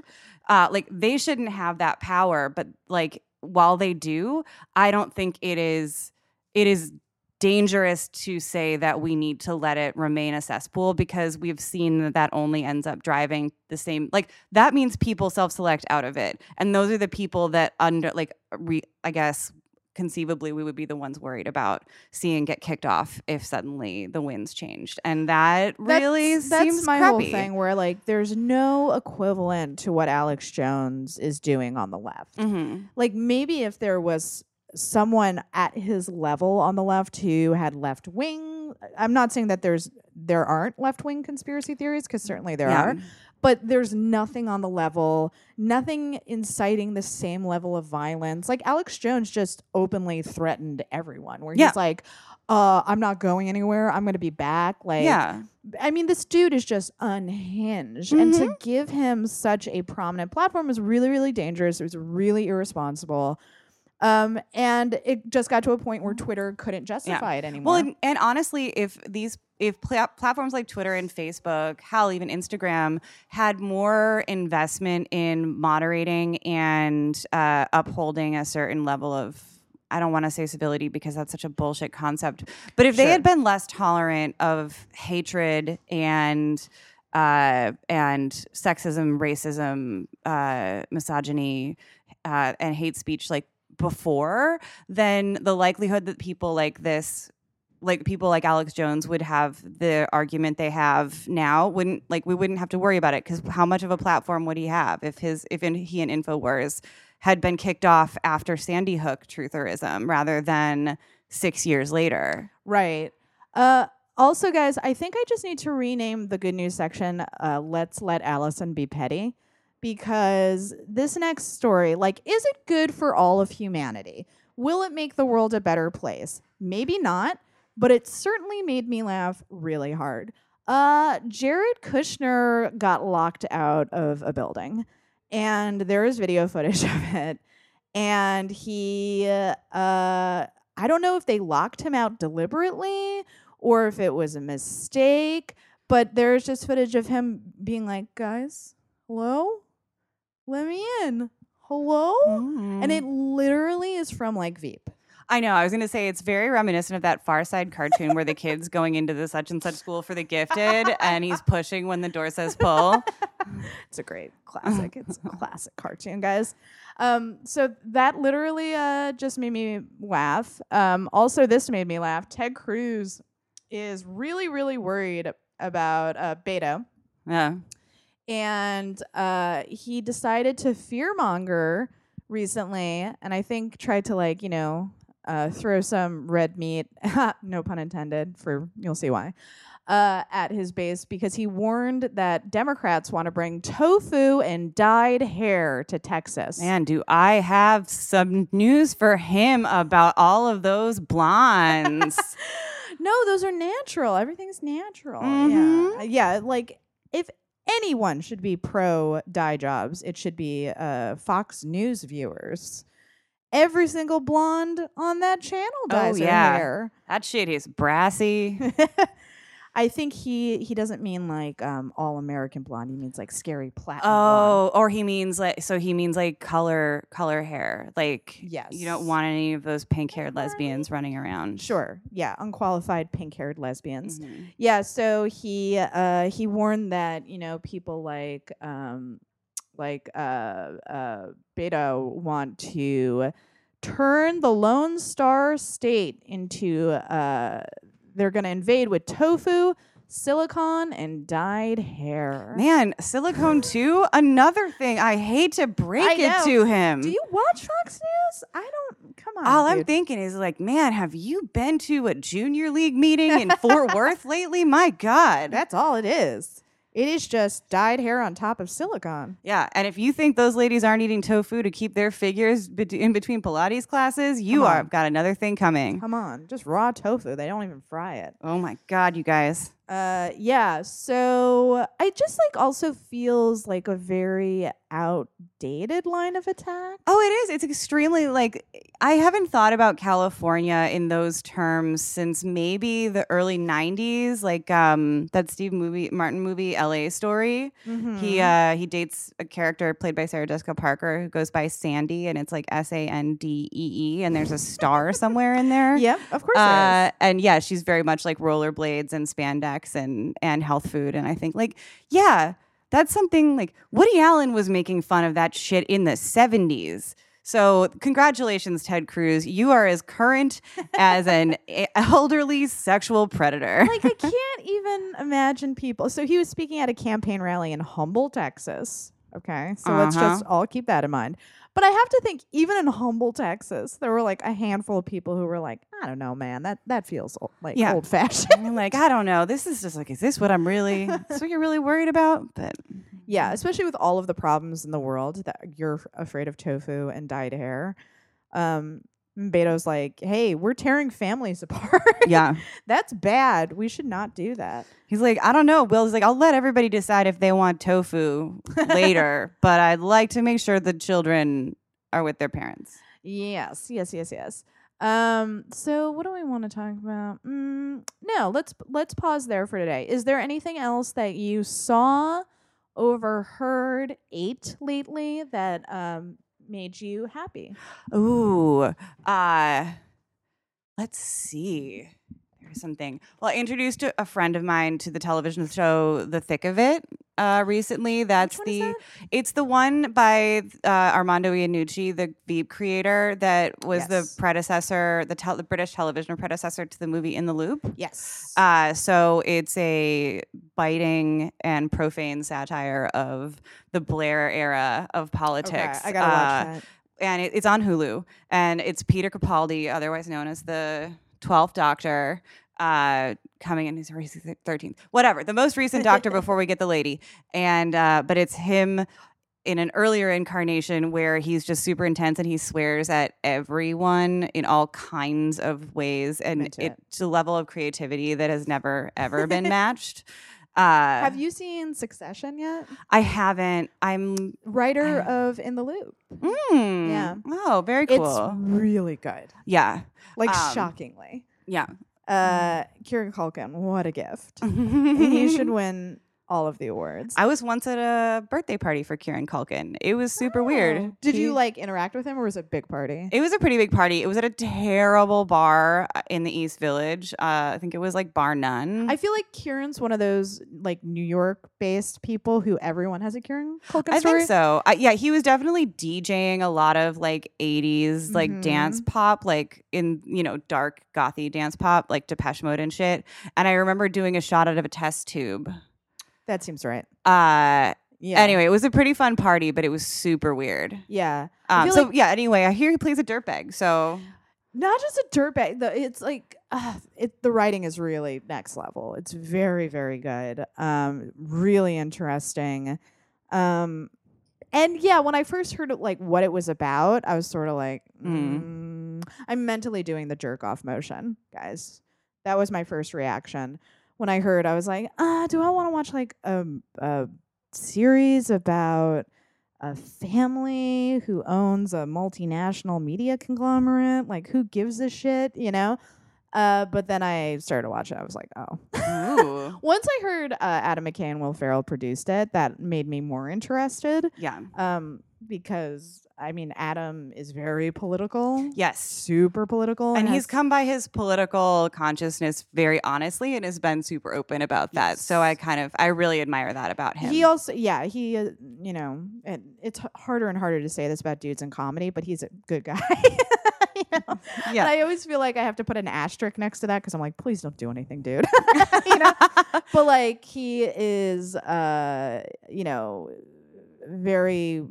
Uh, like, they shouldn't have that power, but like, while they do, I don't think it is. It is dangerous to say that we need to let it remain a cesspool because we've seen that that only ends up driving the same like that means people self-select out of it and those are the people that under like re, i guess conceivably we would be the ones worried about seeing get kicked off if suddenly the winds changed and that really that's, seems my crappy. whole thing where like there's no equivalent to what alex jones is doing on the left Mhm. like maybe if there was someone at his level on the left who had left wing i'm not saying that there's there aren't left wing conspiracy theories because certainly there Yeah. are but there's nothing on the level nothing inciting the same level of violence like alex jones just openly threatened everyone where Yeah. he's like uh, i'm not going anywhere i'm gonna be back like yeah I mean, this dude is just unhinged. And Mm-hmm. to give him such a prominent platform was really, really dangerous. It was really irresponsible. Um, and it just got to a point where Twitter couldn't justify it anymore. Well, and, and honestly, if these if pla- platforms like Twitter and Facebook, hell, even Instagram, had more investment in moderating and uh, upholding a certain level of I don't want to say civility because that's such a bullshit concept. But if they had been less tolerant of hatred and uh, and sexism, racism, uh, misogyny, uh, and hate speech, like before, then the likelihood that people like this like people like Alex Jones would have the argument they have now wouldn't like we wouldn't have to worry about it because how much of a platform would he have if his if in, he and Infowars had been kicked off after Sandy Hook trutherism rather than six years later. right. Uh, also, guys, I think I just need to rename the good news section. Uh, Let's let Allison be petty, because this next story, like, is it good for all of humanity? Will it make the world a better place? Maybe not, but it certainly made me laugh really hard. Uh, Jared Kushner got locked out of a building, and there is video footage of it. And he, uh, I don't know if they locked him out deliberately or if it was a mistake, but there's just footage of him being like, guys, hello? Let me in. Hello? And it literally is from like Veep. I know. I was going to say it's very reminiscent of that Far Side cartoon where the kid's going into the such and such school for the gifted, and he's pushing when the door says pull. It's a great classic. it's a classic cartoon, guys. Um, so that literally uh, just made me laugh. Um, also, this made me laugh. Ted Cruz is really, really worried about uh, Beto. Yeah. And uh, he decided to fearmonger recently, and I think tried to like you know uh, throw some red meat, no pun intended, for you'll see why, uh, at his base because he warned that Democrats want to bring tofu and dyed hair to Texas. Man, do I have some news for him about all of those blondes? no, those are natural. Everything's natural. Mhm. Yeah, yeah. Like if anyone should be pro dye jobs, it should be uh, Fox News viewers. Every single blonde on that channel dyes yeah. her hair. that shit is brassy. I think he he doesn't mean like um all American blonde. He means like scary platinum. blonde. Oh, or he means like so he means like color color hair. Like yes, you don't want any of those pink haired lesbians running around. sure. Yeah, unqualified pink haired lesbians. Mhm. Yeah, so he uh he warned that, you know, people like um like uh uh Beto want to turn the Lone Star State into uh they're gonna invade with tofu, silicone, and dyed hair. Man, silicone too. Another thing I hate to break I it know. to him. Do you watch Fox News? I don't come on. All I'm thinking is like, man, have you been to a junior league meeting in Fort Worth lately? My God. That's all it is. It is just dyed hair on top of silicone. yeah, and if you think those ladies aren't eating tofu to keep their figures bet- in between Pilates classes, you Come are on. got another thing coming. Come on, just raw tofu. They don't even fry it. Oh my God, you guys. Uh, yeah. So I just like also feels like a very outdated line of attack. Oh, it is. It's extremely like I haven't thought about California in those terms since maybe the early '90s, like um that Steve movie Martin movie L.A. Story. He uh he dates a character played by Sarah Jessica Parker who goes by Sandy, and it's like S A N D E E, and there's a star somewhere in there. Yep, of course. there is. Uh, and yeah, she's very much like rollerblades and spandex and and health food. And I think like yeah, that's something like Woody Allen was making fun of that shit in the seventies. So congratulations, Ted Cruz. You are as current as an elderly sexual predator. like I can't even imagine people. So he was speaking at a campaign rally in Humble, Texas. Okay, so let's Uh-huh. just all keep that in mind. But I have to think, even in Humble, Texas, there were like a handful of people who were like, "I don't know, man. That that feels o- like Yeah. old fashioned." Like, I don't know. This is just like, is this what I'm really? is this what you're really worried about? But yeah, especially with all of the problems in the world that you're f- afraid of tofu and dyed hair. Um, Beto's like, "Hey, we're tearing families apart. yeah, That's bad. We should not do that." he's like, I don't know. Will's like, I'll let everybody decide if they want tofu later, but I'd like to make sure the children are with their parents. Yes, yes, yes, yes. Um, so what do we want to talk about? Mm, no, let's let's pause there for today. Is there anything else that you saw, overheard, ate lately that um made you happy? Ooh, uh, let's see. Something. Well, I introduced a friend of mine to the television show The Thick of It uh, recently. That's the. that? It's the one by uh, Armando Iannucci, the Veep creator, that was Yes. the predecessor, the, tel- the British television predecessor to the movie In the Loop. Yes. Uh, so it's a biting and profane satire of the Blair era of politics. I gotta Uh, watch that. and it, it's on Hulu. And it's Peter Capaldi, otherwise known as the Twelfth Doctor, uh, coming in. He's he's thirteenth, whatever. The most recent Doctor before we get the lady. And uh, but it's him in an earlier incarnation where he's just super intense and he swears at everyone in all kinds of ways, and into it. it's a level of creativity that has never ever been matched. Uh, Have you seen Succession yet? I haven't. I'm. Writer I- of In the Loop. Mm, Yeah. Oh, very cool. It's really good. yeah. Like Um, shockingly. Yeah. Uh Kieran Culkin, what a gift. he should win all of the awards. I was once at a birthday party for Kieran Culkin. It was super weird. Oh. Did He- you like interact with him or was it a big party? It was a pretty big party. It was at a terrible bar uh, in the East Village. Uh, I think it was like Bar None. I feel like Kieran's one of those like New York based people who everyone has a Kieran Culkin I story. think so. Uh, yeah, he was definitely DJing a lot of like 80s like Mhm. dance pop, like in, you know, dark gothy dance pop, like Depeche Mode and shit. And I remember doing a shot out of a test tube. That seems right. Uh, Yeah. Anyway, it was a pretty fun party, but it was super weird. Yeah. Um, so like- yeah. Anyway, I hear he plays a dirtbag. So Not just a dirtbag. The, it's like uh, it, the writing is really next level. It's very, very good. Um, really interesting. Um, and yeah, when I first heard it, like what it was about, I was sort of like, Mm. mm, I'm mentally doing the jerk off motion, guys. That was my first reaction when I heard. I was like, ah, do I want to watch like a, a series about a family who owns a multinational media conglomerate? Like, who gives a shit? You know. Uh, but then I started to watch it. I was like, oh. Once I heard uh, Adam McKay and Will Ferrell produced it, that made me more interested. Yeah. Um, because I mean, Adam is very political, Yes. super political, And he's has- come by his political consciousness very honestly and has been super open about that. So I kind of, I really admire that about him. He also, yeah, he, uh, you know, and it's harder and harder to say this about dudes in comedy, but he's a good guy. you know? Yeah. And I always feel like I have to put an asterisk next to that because I'm like, please don't do anything, dude. you know, but like he is, uh, you know, very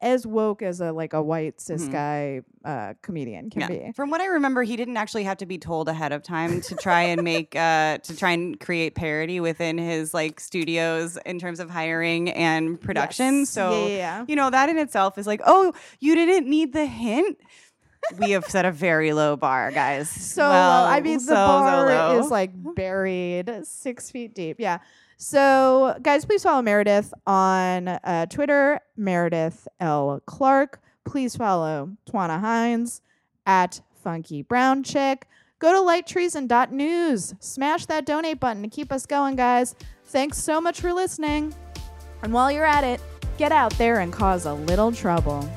as woke as a like a white cis Mhm. guy uh, comedian can Yeah. be. From what I remember, he didn't actually have to be told ahead of time to try and make uh to try and create parody within his like studios in terms of hiring and production. Yes. So yeah, yeah, you know that in itself is like, oh, you didn't need the hint. we have set a very low bar, guys. so low. I mean, the so, so bar low. is like buried six feet deep. Yeah. So, guys, please follow Meredith on uh, Twitter, Meredith L. Clark. Please follow Twanna Hines at Funky Brown Chick. Go to lighttreason.news. Smash that donate button to keep us going, guys. Thanks so much for listening. And while you're at it, get out there and cause a little trouble.